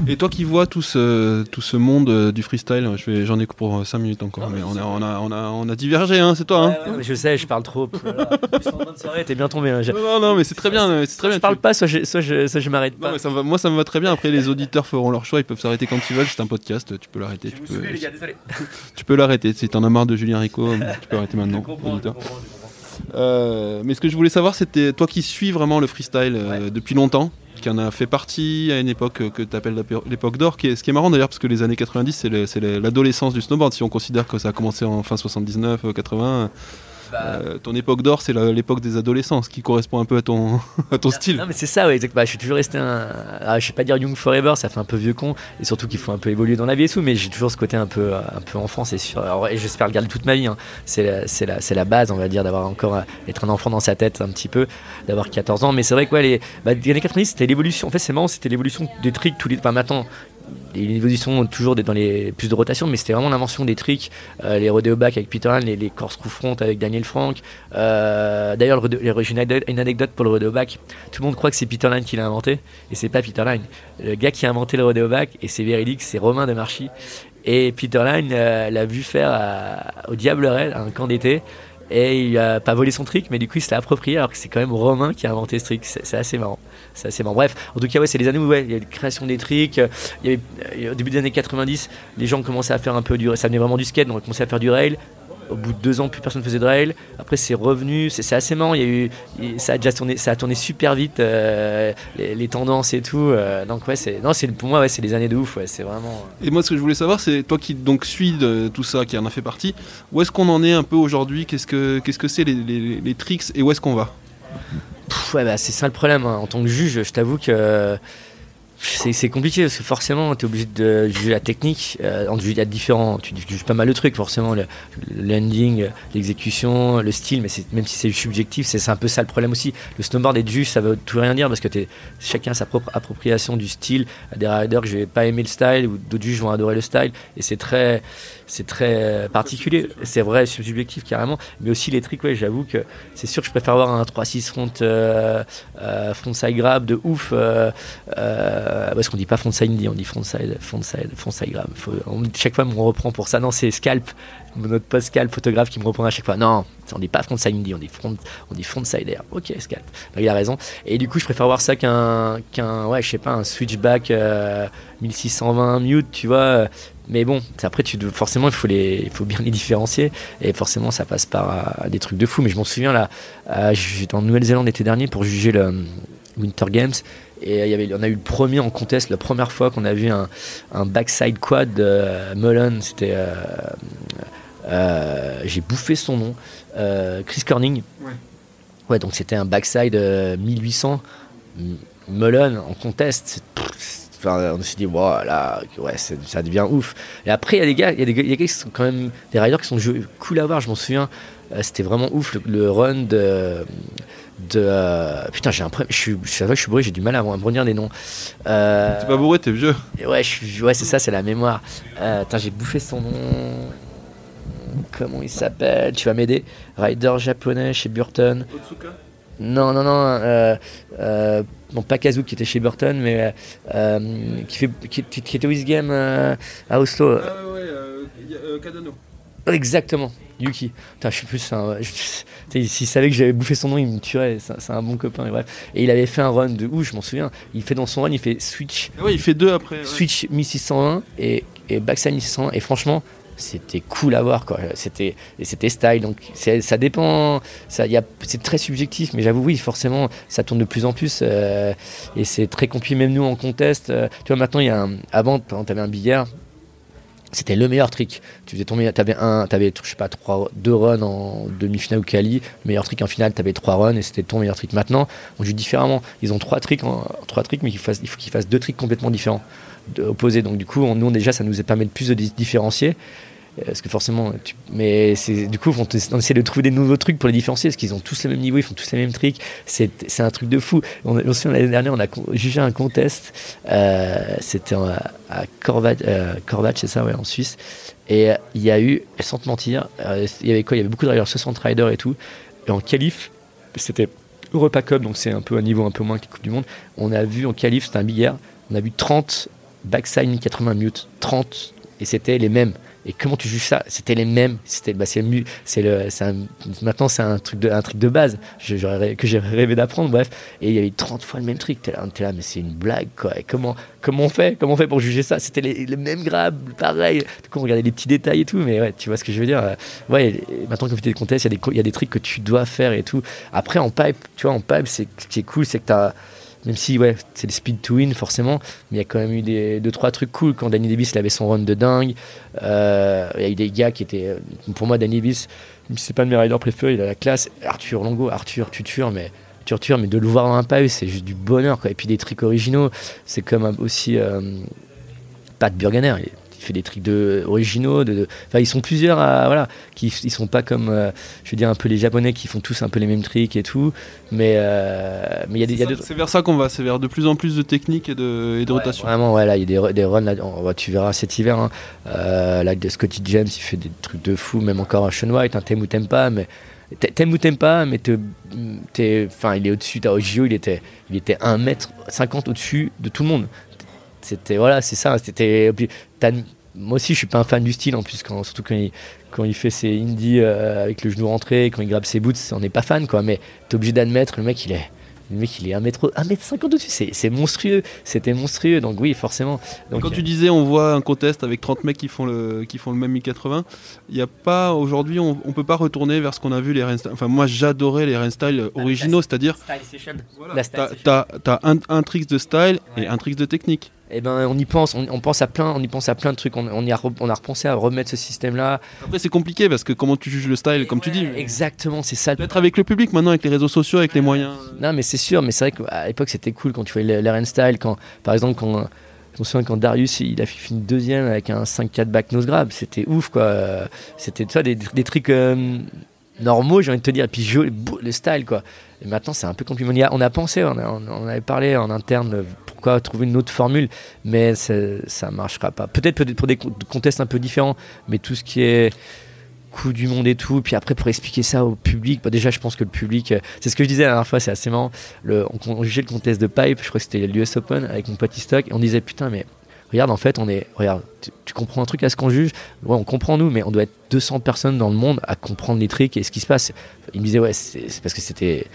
A: Et toi qui vois tout ce, tout ce monde euh, du freestyle, j'en ai pour 5 minutes encore, mais on a, on, a, on, a, on a divergé, hein, c'est toi.
B: Hein. je sais, je parle trop. t'es bien tombé. Hein,
A: non, non, mais c'est très bien.
B: C'est très bien. Je parle pas, soit je, soit je, soit je m'arrête pas.
A: ça moi, ça me va très bien. Après, les auditeurs feront leur choix, ils peuvent s'arrêter quand ils veulent. C'est un podcast, tu peux l'arrêter. Tu, peux... tu peux l'arrêter. Si t'en as marre de Julien Rico, tu peux arrêter maintenant. Euh, mais ce que je voulais savoir, c'était toi qui suis vraiment le freestyle euh, depuis longtemps qui en a fait partie à une époque que tu appelles l'époque d'or. Ce qui est marrant d'ailleurs, parce que les années 90, c'est l'adolescence du snowboard. Si on considère que ça a commencé en fin 79, 80, bah. Euh, ton époque d'or, c'est l'époque des adolescents, ce qui correspond un peu à ton, à ton style.
B: Non, mais c'est ça, ouais, exactement. Bah, je suis toujours resté un. Ah, je vais pas dire young forever, ça fait un peu vieux con, et surtout qu'il faut un peu évoluer dans la vie et tout, mais j'ai toujours ce côté un peu, un peu enfant, c'est sûr. et j'espère le garder toute ma vie. Hein. C'est la, la, la, base, on va dire, d'avoir encore. être un enfant dans sa tête un petit peu, d'avoir 14 ans. Mais c'est vrai que ouais, les, bah, les années 90, c'était l'évolution. En fait, c'est marrant, c'était l'évolution des tricks tous les. Enfin, maintenant, les évolutions toujours dans les plus de rotation, mais c'était vraiment l'invention des tricks, euh, les rodeo back avec Peter Line, les, les course coup front avec Daniel Frank. Euh, D'ailleurs, une anecdote pour le rodeo back. Tout le monde croit que c'est Peter Line qui l'a inventé, et c'est pas Peter Line. Le gars qui a inventé le rodeo back, et c'est véridique, c'est Romain de Marchy. Et Peter Line euh, l'a vu faire au Diableret, un camp d'été et il a pas volé son trick, mais du coup il s'est approprié alors que c'est quand même Romain qui a inventé ce trick. C'est assez marrant. C'est assez marrant. Bref, en tout cas, ouais, c'est les années où ouais, il y a la création des tricks. Avait, euh, au début des années 90, les gens commençaient à faire un peu du. Ça venait vraiment du skate, donc on commençait à faire du rail. Au bout de deux ans, plus personne ne faisait de rail. Après, c'est revenu. C'est assez marrant. Il y a eu, ça a déjà tourné, ça a tourné super vite euh, les, tendances et tout. Euh, donc ouais, c'est non, c'est pour moi, ouais, c'est les années de ouf. Ouais, c'est vraiment.
A: Et moi, ce que je voulais savoir, c'est toi qui donc suis de tout ça, qui en a fait partie. Où est-ce qu'on en est un peu aujourd'hui? Qu'est-ce que qu'est-ce que c'est les, les, les tricks et où est-ce qu'on va?
B: Ouais, bah, c'est ça le problème. Hein. En tant que juge, je t'avoue que c'est compliqué parce que forcément, tu es obligé de juger la technique. Euh, y a différents, tu juges pas mal de trucs, forcément, le, landing, l'exécution, le style, mais même si c'est subjectif, c'est un peu ça le problème aussi. Le snowboard et juge, ça veut tout rien dire parce que es, chacun a sa propre appropriation du style. Des riders que je vais pas aimer le style ou d'autres juges vont adorer le style et c'est très, c'est très particulier. C'est vrai, subjectif carrément, mais aussi les tricks, ouais, j'avoue que c'est sûr que je préfère avoir un 3-6 front, euh, euh, front side grab de ouf. Euh, Euh, parce qu'on dit pas frontside indie, on dit grab. Faut, on- chaque fois, on reprend pour ça. Non, c'est Scalp, notre post Scalp photographe qui me reprend à chaque fois. Non, on dit pas frontside on dit front, on dit frontside air. Ok, Scalp. Donc, il a raison. Et du coup, je préfère voir ça qu'un, qu'un, ouais, je sais pas, un switchback euh, 1620 mute, tu vois. Mais bon, après, tu, forcément, il faut, les, il faut bien les différencier. Et forcément, ça passe par euh, des trucs de fou. Mais je m'en souviens, là, euh, j'étais en Nouvelle-Zélande l'été dernier pour juger le euh, Winter Games. Et euh, il y avait, on a eu le premier en contest, la première fois qu'on a vu un, un backside quad de Mullen. C'était. euh, euh, J'ai bouffé son nom. euh, Chris Corning.
A: Ouais.
B: Ouais, donc c'était un backside euh, 1800. M- Mullen en contest. Enfin, on s'est dit, voilà, ouais, ça devient ouf. Et après, il y a des gars, il y a des gars, qui sont quand même des riders qui sont cool à voir. Je m'en souviens, euh, c'était vraiment ouf le, le run de. De euh, putain, j'ai un problème. Je suis, vrai que je suis bourré, j'ai du mal à retenir des noms. Euh,
A: T'es pas bourré, t'es vieux.
B: Ouais, je suis- ouais, c'est ça, c'est la mémoire. Euh, j'ai bouffé son nom. Comment il s'appelle? Tu vas m'aider? Rider japonais chez Burton. Non, non, non. Euh, euh, bon, pas Kazu qui était chez Burton, mais qui, fait, qui, était Game à Oslo.
A: Ah ouais, Kadano.
B: Exactement, Yuki. Putain, je suis plus un. S'il savait que j'avais bouffé son nom, il me tuerait. C'est un- bon copain. Et, bref. et il avait fait un run de ouf, je m'en souviens. Il fait dans son run, il fait Switch
A: Ah ouais, il fait deux après. ouais.
B: Switch 1601 et, et Backside 1601 et franchement c'était cool à voir quoi c'était c'était style donc ça dépend ça y c'est très subjectif mais j'avoue oui forcément ça tourne de plus en plus euh, et c'est très compliqué même nous en contest euh, tu vois maintenant il y a un, avant tu avais un billard c'était le meilleur trick. Tu faisais tomber, t'avais un, t'avais je sais pas trois, deux runs en demi-finale ou quali, meilleur trick en finale, t'avais trois runs et c'était ton meilleur trick. Maintenant, on joue différemment. Ils ont trois tricks, en- trois tricks, mais il faut, il faut qu'ils fassent deux tricks complètement différents, opposés. Donc du coup, nous déjà, ça nous permet de plus de di- différencier. Euh, Parce que forcément, tu- mais du coup, on, on essaie de trouver des nouveaux trucs pour les différencier parce qu'ils ont tous le même niveau, ils font tous les mêmes tricks. C'est un truc de fou. On, a- on se souvient, l'année dernière, on a jugé un contest. euh, C'était à Corvat, euh, c'est ça, ouais, en Suisse. Et il y a eu, sans te mentir, il y avait quoi? Il y avait beaucoup de riders, 60 riders et tout. Et en qualif, c'était Europa Cup, donc c'est un peu un niveau un peu moins que Coupe du Monde. On a vu en qualif, c'était un billard, on a vu 30 backside 80 mute, 30, et c'était les mêmes. Et comment tu juges ça? C'était les mêmes. C'était, bah, c'est, le, c'est maintenant c'est un truc de, un truc de base que j'ai rêvé d'apprendre. Bref, et il y avait 30 fois le même truc. T'es là, t'es là, mais c'est une blague quoi. Et comment, comment on fait? Comment on fait pour juger ça? C'était les, les mêmes grabs, pareil. Du coup, on regardait les petits détails et tout. Mais ouais, tu vois ce que je veux dire Euh, Ouais. maintenant, comme tu des contests, il y a des, y a des trucs que tu dois faire et tout. Après, en pipe, tu vois, en pipe, c'est, ce qui est cool, c'est que t'as même si ouais, c'est des speed to win forcément, mais il y a quand même eu des deux trois trucs cool quand Danny Davis avait son run de dingue. Euh, Il y a eu des gars qui étaient euh, pour moi Danny Davis, c'est pas le meilleur rider préféré, il a la classe. Arthur Longo, Arthur Tutur, mais Tutur, mais de le voir dans un pipe, c'est juste du bonheur quoi. Et puis des tricks originaux, c'est comme aussi euh, Pat Burganer. Fait des trucs de, originaux. De, de- enfin, ils sont plusieurs à, voilà, qui ils sont pas comme, euh, je veux dire, un peu les Japonais qui font tous un peu les mêmes tricks et tout. Mais euh, mais il y a des, a
A: C'est vers ça qu'on va, c'est vers de plus en plus de techniques et de, et de
B: Ouais,
A: rotation.
B: Vraiment, ouais, là, il y a des, des runs, là, on tu verras cet hiver. Hein. Euh, là, de Scotty James, il fait des trucs de fou, même encore un Sean White, un t'aimes ou t'aimes pas, mais t'a- t'aimes ou t'aimes pas, mais enfin, il est au-dessus. JO, il était, il était 1m50 au-dessus de tout le monde. C'était, voilà, c'est ça. C'était, moi aussi, je suis pas un fan du style, en plus, quand, surtout quand il, quand il fait ses indies euh, avec le genou rentré, quand il grabe ses boots, on n'est pas fan, quoi. Mais t'es obligé d'admettre, le mec, il est. Le mec, il est 1m, 1m50 au-dessus, c'est c'est monstrueux, c'était monstrueux, donc oui, forcément. Donc,
A: Quand tu disais on voit un contest avec 30 mecs qui font le, qui font le même 1080, il y a pas aujourd'hui on, on peut pas retourner vers ce qu'on a vu les Rainstyle. Enfin moi j'adorais les Rainstyle originaux, c'est-à-dire
B: Style Session.
A: voilà, t'as,
B: Session.
A: t'as- t'as un, un tricks de style et un tricks de technique.
B: Eh ben, on y pense, on, on pense à plein, on y pense à plein de trucs. On, on y a, re- on a repensé à remettre ce système-là.
A: Après c'est compliqué parce que comment tu juges le style comme tu dis.
B: Exactement, c'est ça.
A: Peut-être avec le public maintenant avec les réseaux sociaux avec les moyens.
B: Non, mais c'est sûr, mais c'est vrai qu'à l'époque c'était cool quand tu voyais l'Aren Style, quand, par exemple, quand, je me souviens quand Darius il a fini deuxième avec un 5-4 back nose grab, c'était ouf quoi. C'était vois, des, des trucs euh, normaux, j'ai envie de te dire, et puis beau- le style quoi. Et maintenant c'est un peu compliqué. On, a- on a pensé, on, a- on- on avait parlé en interne, trouver une autre formule, mais ça marchera pas. Peut-être pour des con- contests un peu différents, mais tout ce qui est Coupe du Monde et tout. Puis après, pour expliquer ça au public, bah, déjà, je pense que le public, euh, c'est ce que je disais la dernière fois, c'est assez marrant. Le, on, on jugeait le contest de pipe, je crois que c'était l'US Open avec mon pote Stock, et on disait putain, mais regarde, en fait, on est, regarde, tu, comprends un truc à ce qu'on juge? Ouais, on comprend nous, mais on doit être 200 personnes dans le monde à comprendre les tricks et ce qui se passe. Il me disait, ouais, c'est parce que c'était,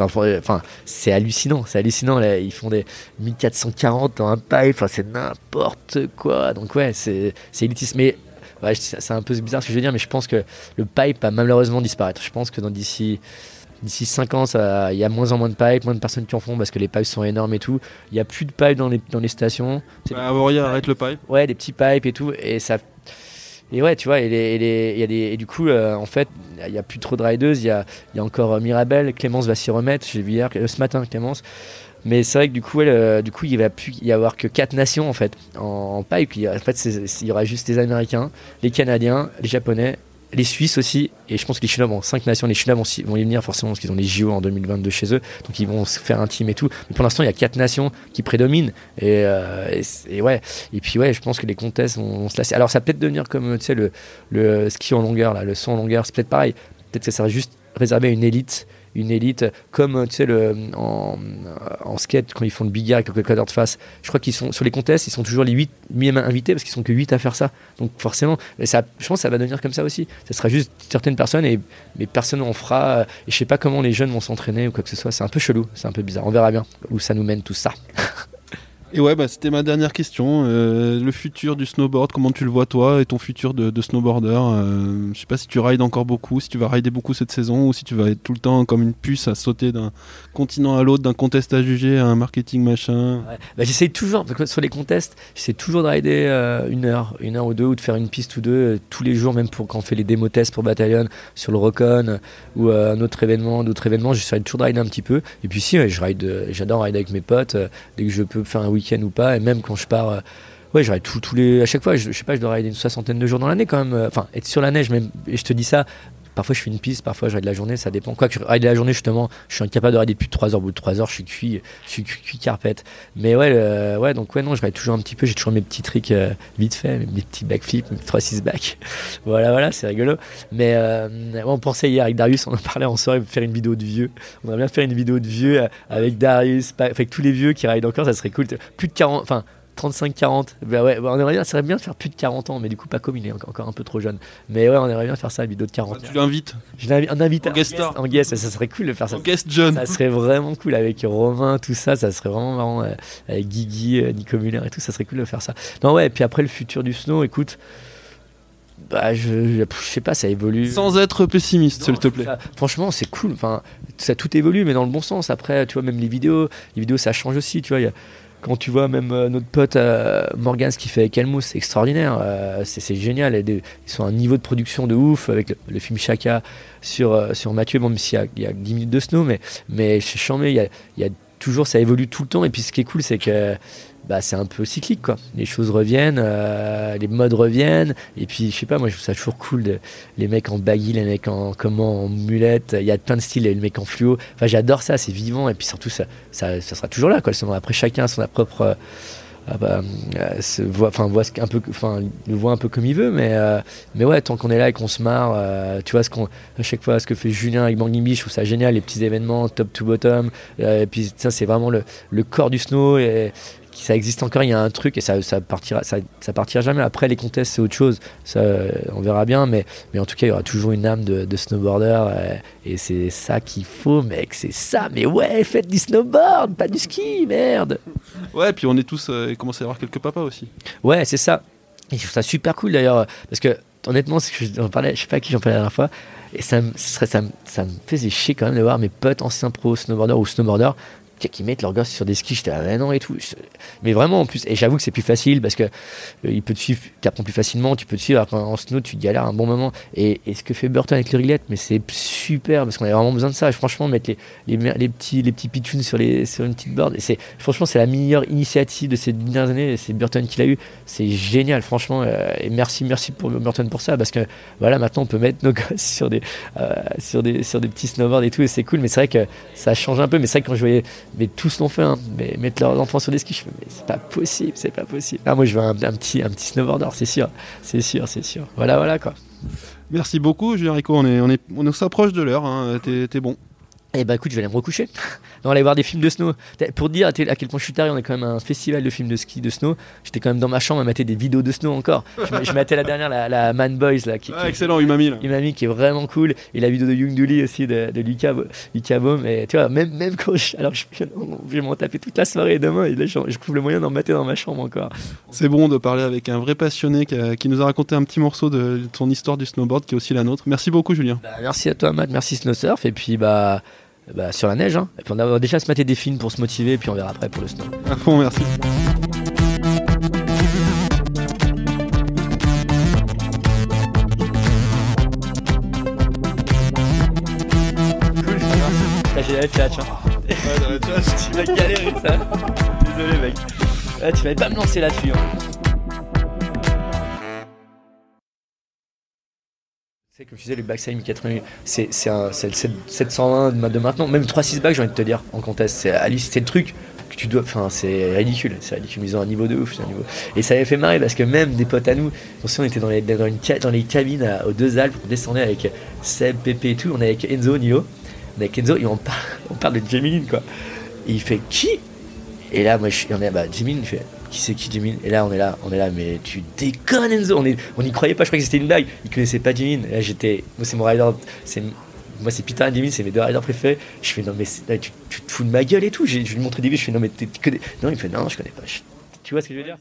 B: enfin, c'est hallucinant, c'est hallucinant. Là, ils font des 1440 dans un pipe, enfin, c'est n'importe quoi. Donc, ouais, c'est élitiste. Mais c'est un peu bizarre ce que je veux dire, mais je pense que le pipe va malheureusement disparaître. Je pense que dans d'ici D'ici 5 ans, il y a moins en moins de pipes, moins de personnes qui en font parce que les pipes sont énormes et tout. Il n'y a plus de pipes dans les, dans les stations.
A: Bah, arrête le pipe.
B: Ouais, des petits pipes et tout. Et ça. Et ouais, tu vois, et, les, y a des, et du coup, euh, en fait, il n'y a plus trop de riders. Il y a, y a, encore euh, Mirabel. Clémence va s'y remettre. J'ai vu hier, euh, ce matin, Clémence. Mais c'est vrai que du coup, du coup, il va plus y avoir que 4 nations en fait en, pipe. en fait, il y aura juste les Américains, les Canadiens, les Japonais les Suisses aussi, et je pense que les Chinois, bon, 5 nations, les Chinois vont, vont y venir forcément parce qu'ils ont les JO en 2022 chez eux, donc ils vont se faire un team et tout. Mais pour l'instant, il y a 4 nations qui prédominent, euh, et, ouais, et puis ouais, je pense que les contests vont, se lasser. Alors ça peut être devenir comme, tu sais, le, le ski en longueur, là, le saut en longueur, c'est peut-être pareil. Peut-être que ça sera juste réservé à une élite une élite, comme tu sais, le, en, skate, quand ils font le big air avec le cadre de face, je crois qu'ils sont sur les contests, ils sont toujours les 8 invités parce qu'ils sont que 8 à faire ça. Donc forcément, ça, je pense que ça va devenir comme ça aussi. Ce sera juste certaines personnes, et, mais personne en fera. Et je sais pas comment les jeunes vont s'entraîner ou quoi que ce soit. C'est un peu chelou, c'est un peu bizarre. On verra bien où ça nous mène tout ça.
A: Et ouais, bah, c'était ma dernière question. Euh, le futur du snowboard, comment tu le vois toi et ton futur de, snowboarder euh, Je sais pas si tu rides encore beaucoup, si tu vas rider beaucoup cette saison ou si tu vas être tout le temps comme une puce à sauter d'un continent à l'autre, d'un contest à juger à un marketing machin.
B: Ouais. Bah, j'essaye toujours, sur les contests, j'essaie toujours de rider euh, une heure, une heure ou deux ou de faire une piste ou deux tous les jours, même pour quand on fait les démo tests pour Battalion sur le Rocon ou un autre événement, d'autres événements, j'essaie toujours de rider un petit peu. Et puis si, je ride, j'adore rider avec mes potes dès que je peux faire un week-end ou pas. Et même quand je pars, euh, ouais, ride tous les. À chaque fois, je, sais pas, je dois rider une soixantaine de jours dans l'année quand même. Euh, enfin, être sur la neige, même. Et je te dis ça. Parfois je fais une piste, parfois je ride la journée, ça dépend. Quoi que je ride la journée, justement, je suis incapable de rider plus de 3 heures. Au bout de 3 heures, je suis cuit, je suis cuit, carpette. Mais ouais, ouais, donc ouais, non, je ride toujours un petit peu. J'ai toujours mes petits tricks euh, vite fait, mes, petits backflips, mes 3-6 back. voilà, voilà, c'est rigolo. Mais on pensait hier avec Darius, on en parlait en soirée, faire une vidéo de vieux. On aimerait bien faire une vidéo de vieux avec Darius, avec tous les vieux qui rident encore, ça serait cool. Plus de 40, enfin, 35-40. Bah ouais, bah on aimerait bien, ça serait bien de faire plus de 40 ans, mais du coup, pas comme il est encore un peu trop jeune. Mais ouais, on aimerait bien faire ça, une vidéo de 40 ans.
A: Tu l'invites
B: Je l'invite,
A: en guest star.
B: En guest, ça serait cool de faire ça.
A: En guest jeune.
B: Ça serait vraiment cool avec Romain, tout ça, ça serait vraiment marrant. Euh, avec Guigui, euh, Nico Muller et tout, ça serait cool de faire ça. Non, ouais, et puis après, le futur du snow, écoute. Bah, je, je, sais pas, ça évolue.
A: Sans être pessimiste, s'il te plaît.
B: franchement, c'est cool. Enfin, ça tout évolue, mais dans le bon sens. Après, tu vois, même les vidéos, les vidéos, ça change aussi. Tu vois, il y a quand tu vois même euh, notre pote euh, Morgan ce qu'il fait avec Elmos, c'est extraordinaire, euh, c'est génial. Ils sont à un niveau de production de ouf avec le, film Chaka sur, sur Mathieu, bon, même s'il y, y, a 10 minutes de snow, mais, mais chez Chambé, il y il y a toujours, ça évolue tout le temps. Et puis ce qui est cool, c'est que bah, c'est un peu cyclique quoi. Les choses reviennent, euh, les modes reviennent, et puis je sais pas, moi je trouve ça toujours cool les mecs en baggy, les mecs en comment en mulette, il y a plein de styles, les mecs en fluo. Enfin j'adore ça, c'est vivant. Et puis surtout ça, ça, sera toujours là quoi. Après chacun a son propre ah bah, euh, voit, enfin voit un peu, enfin le voit un peu comme il veut, mais euh, mais ouais, tant qu'on est là et qu'on se marre, euh, tu vois ce qu'on, à chaque fois ce que fait Julien avec Bangui je trouve ça génial, les petits événements top to bottom, et puis ça c'est vraiment le, le corps du snow. Et ça existe encore, il y a un truc et ça, ça partira, ça, ça, partira jamais. Après, les contests, c'est autre chose, ça, on verra bien, mais, mais en tout cas, il y aura toujours une âme de, snowboarder euh, et, c'est ça qu'il faut, mec, c'est ça. Mais ouais, faites du snowboard, pas du ski, merde.
A: Ouais, puis on est tous, euh, il commence à y avoir quelques papas aussi.
B: Ouais, c'est ça. Et je trouve ça super cool d'ailleurs, parce que honnêtement, ce que j'en parlais, je sais pas à qui j'en parlais la dernière fois, et ça, ça, ça, ça me faisait chier quand même de voir mes potes anciens pro snowboarders ou snowboarders qui mettent leurs gosses sur des skis, j'étais à non et tout. Mais vraiment en plus, et j'avoue que c'est plus facile parce que euh, il peut te suivre, tu apprends plus facilement, tu peux te suivre en snow, tu galères un bon moment. Et, ce que fait Burton avec les rillettes, mais c'est super parce qu'on a vraiment besoin de ça. franchement, mettre les, petits les petits pitchouns sur sur une petite board, franchement c'est la meilleure initiative de ces dernières années. C'est Burton qui l'a eu, c'est génial, franchement. Euh, et merci merci pour Burton pour ça parce que voilà maintenant on peut mettre nos gosses sur des euh, sur des sur des petits snowboards et tout et c'est cool. Mais c'est vrai que ça change un peu. Mais c'est vrai que quand je voyais mais tous l'ont fait, hein. mais mettre leurs enfants sur des skis, je mais c'est pas possible, c'est pas possible. Ah, moi, je veux un, petit, un petit snowboarder, c'est sûr, c'est sûr, c'est sûr. Voilà, voilà, quoi.
A: Merci beaucoup, Julien Rico. On, est, on, est, on s'approche de l'heure. Hein. T'es bon.
B: Eh bah écoute, je vais aller me recoucher. on aller voir des films de snow. Pour dire à quel point je suis taré, on a quand même un festival de films de ski de snow. J'étais quand même dans ma chambre à mater des vidéos de snow encore. Je, mettais la dernière, la, Man Boys. Là,
A: qui, ah, excellent, Umami. Là.
B: Umami qui est vraiment cool. Et la vidéo de Young Dooley aussi, de, de Lucas, Lucas Baum. Et tu vois, même, même quand je. Alors je, vais m'en taper toute la soirée demain. Et là, je, trouve le moyen d'en mater dans ma chambre encore.
A: C'est bon de parler avec un vrai passionné qui, nous a raconté un petit morceau de, son histoire du snowboard qui est aussi la nôtre. Merci beaucoup, Julien.
B: Bah, merci à toi, Matt. Merci Snowsurf. Et puis, bah. Bah, sur la neige. Hein. Et puis on va déjà se mater des films pour se motiver, et puis on verra après pour le snow.
A: À fond, merci.
B: Cool, j'ai la tchatch. Hein. Ouais, dans la tchatch. tu vas galérer ça. Désolé, mec. Ah, tu vas pas me lancer là-dessus. Hein. C'est comme je disais, le backside 80, c'est le 720 de maintenant, même 3-6 bacs, j'ai envie de te dire, en contest. C'est le truc que tu dois. Enfin, c'est ridicule, c'est ridicule. Ils ont un niveau de ouf, un niveau. Et ça avait fait marrer parce que même des potes à nous, on était dans les, dans, les cabines aux deux Alpes, on descendait avec Seb, Pépé et tout, on est avec Enzo, Nilo. On est avec Enzo et on parle, de Jamie quoi. Il fait qui? Et là, moi, je, on est, bah, Jamie, il fait qui c'est qui Jimin Et là, on est là, on est là, mais tu déconnes Enzo, on est, on y croyait pas, je croyais que c'était une blague. Il connaissait pas Jimin. là, j'étais, moi c'est mon rider, c'est moi c'est Peter et Jimin, c'est mes deux riders préférés. Je fais non mais tu, tu, te fous de ma gueule et tout. Je lui montre des je fais non mais que des... non il me fait non je connais pas. tu vois ce que je veux dire?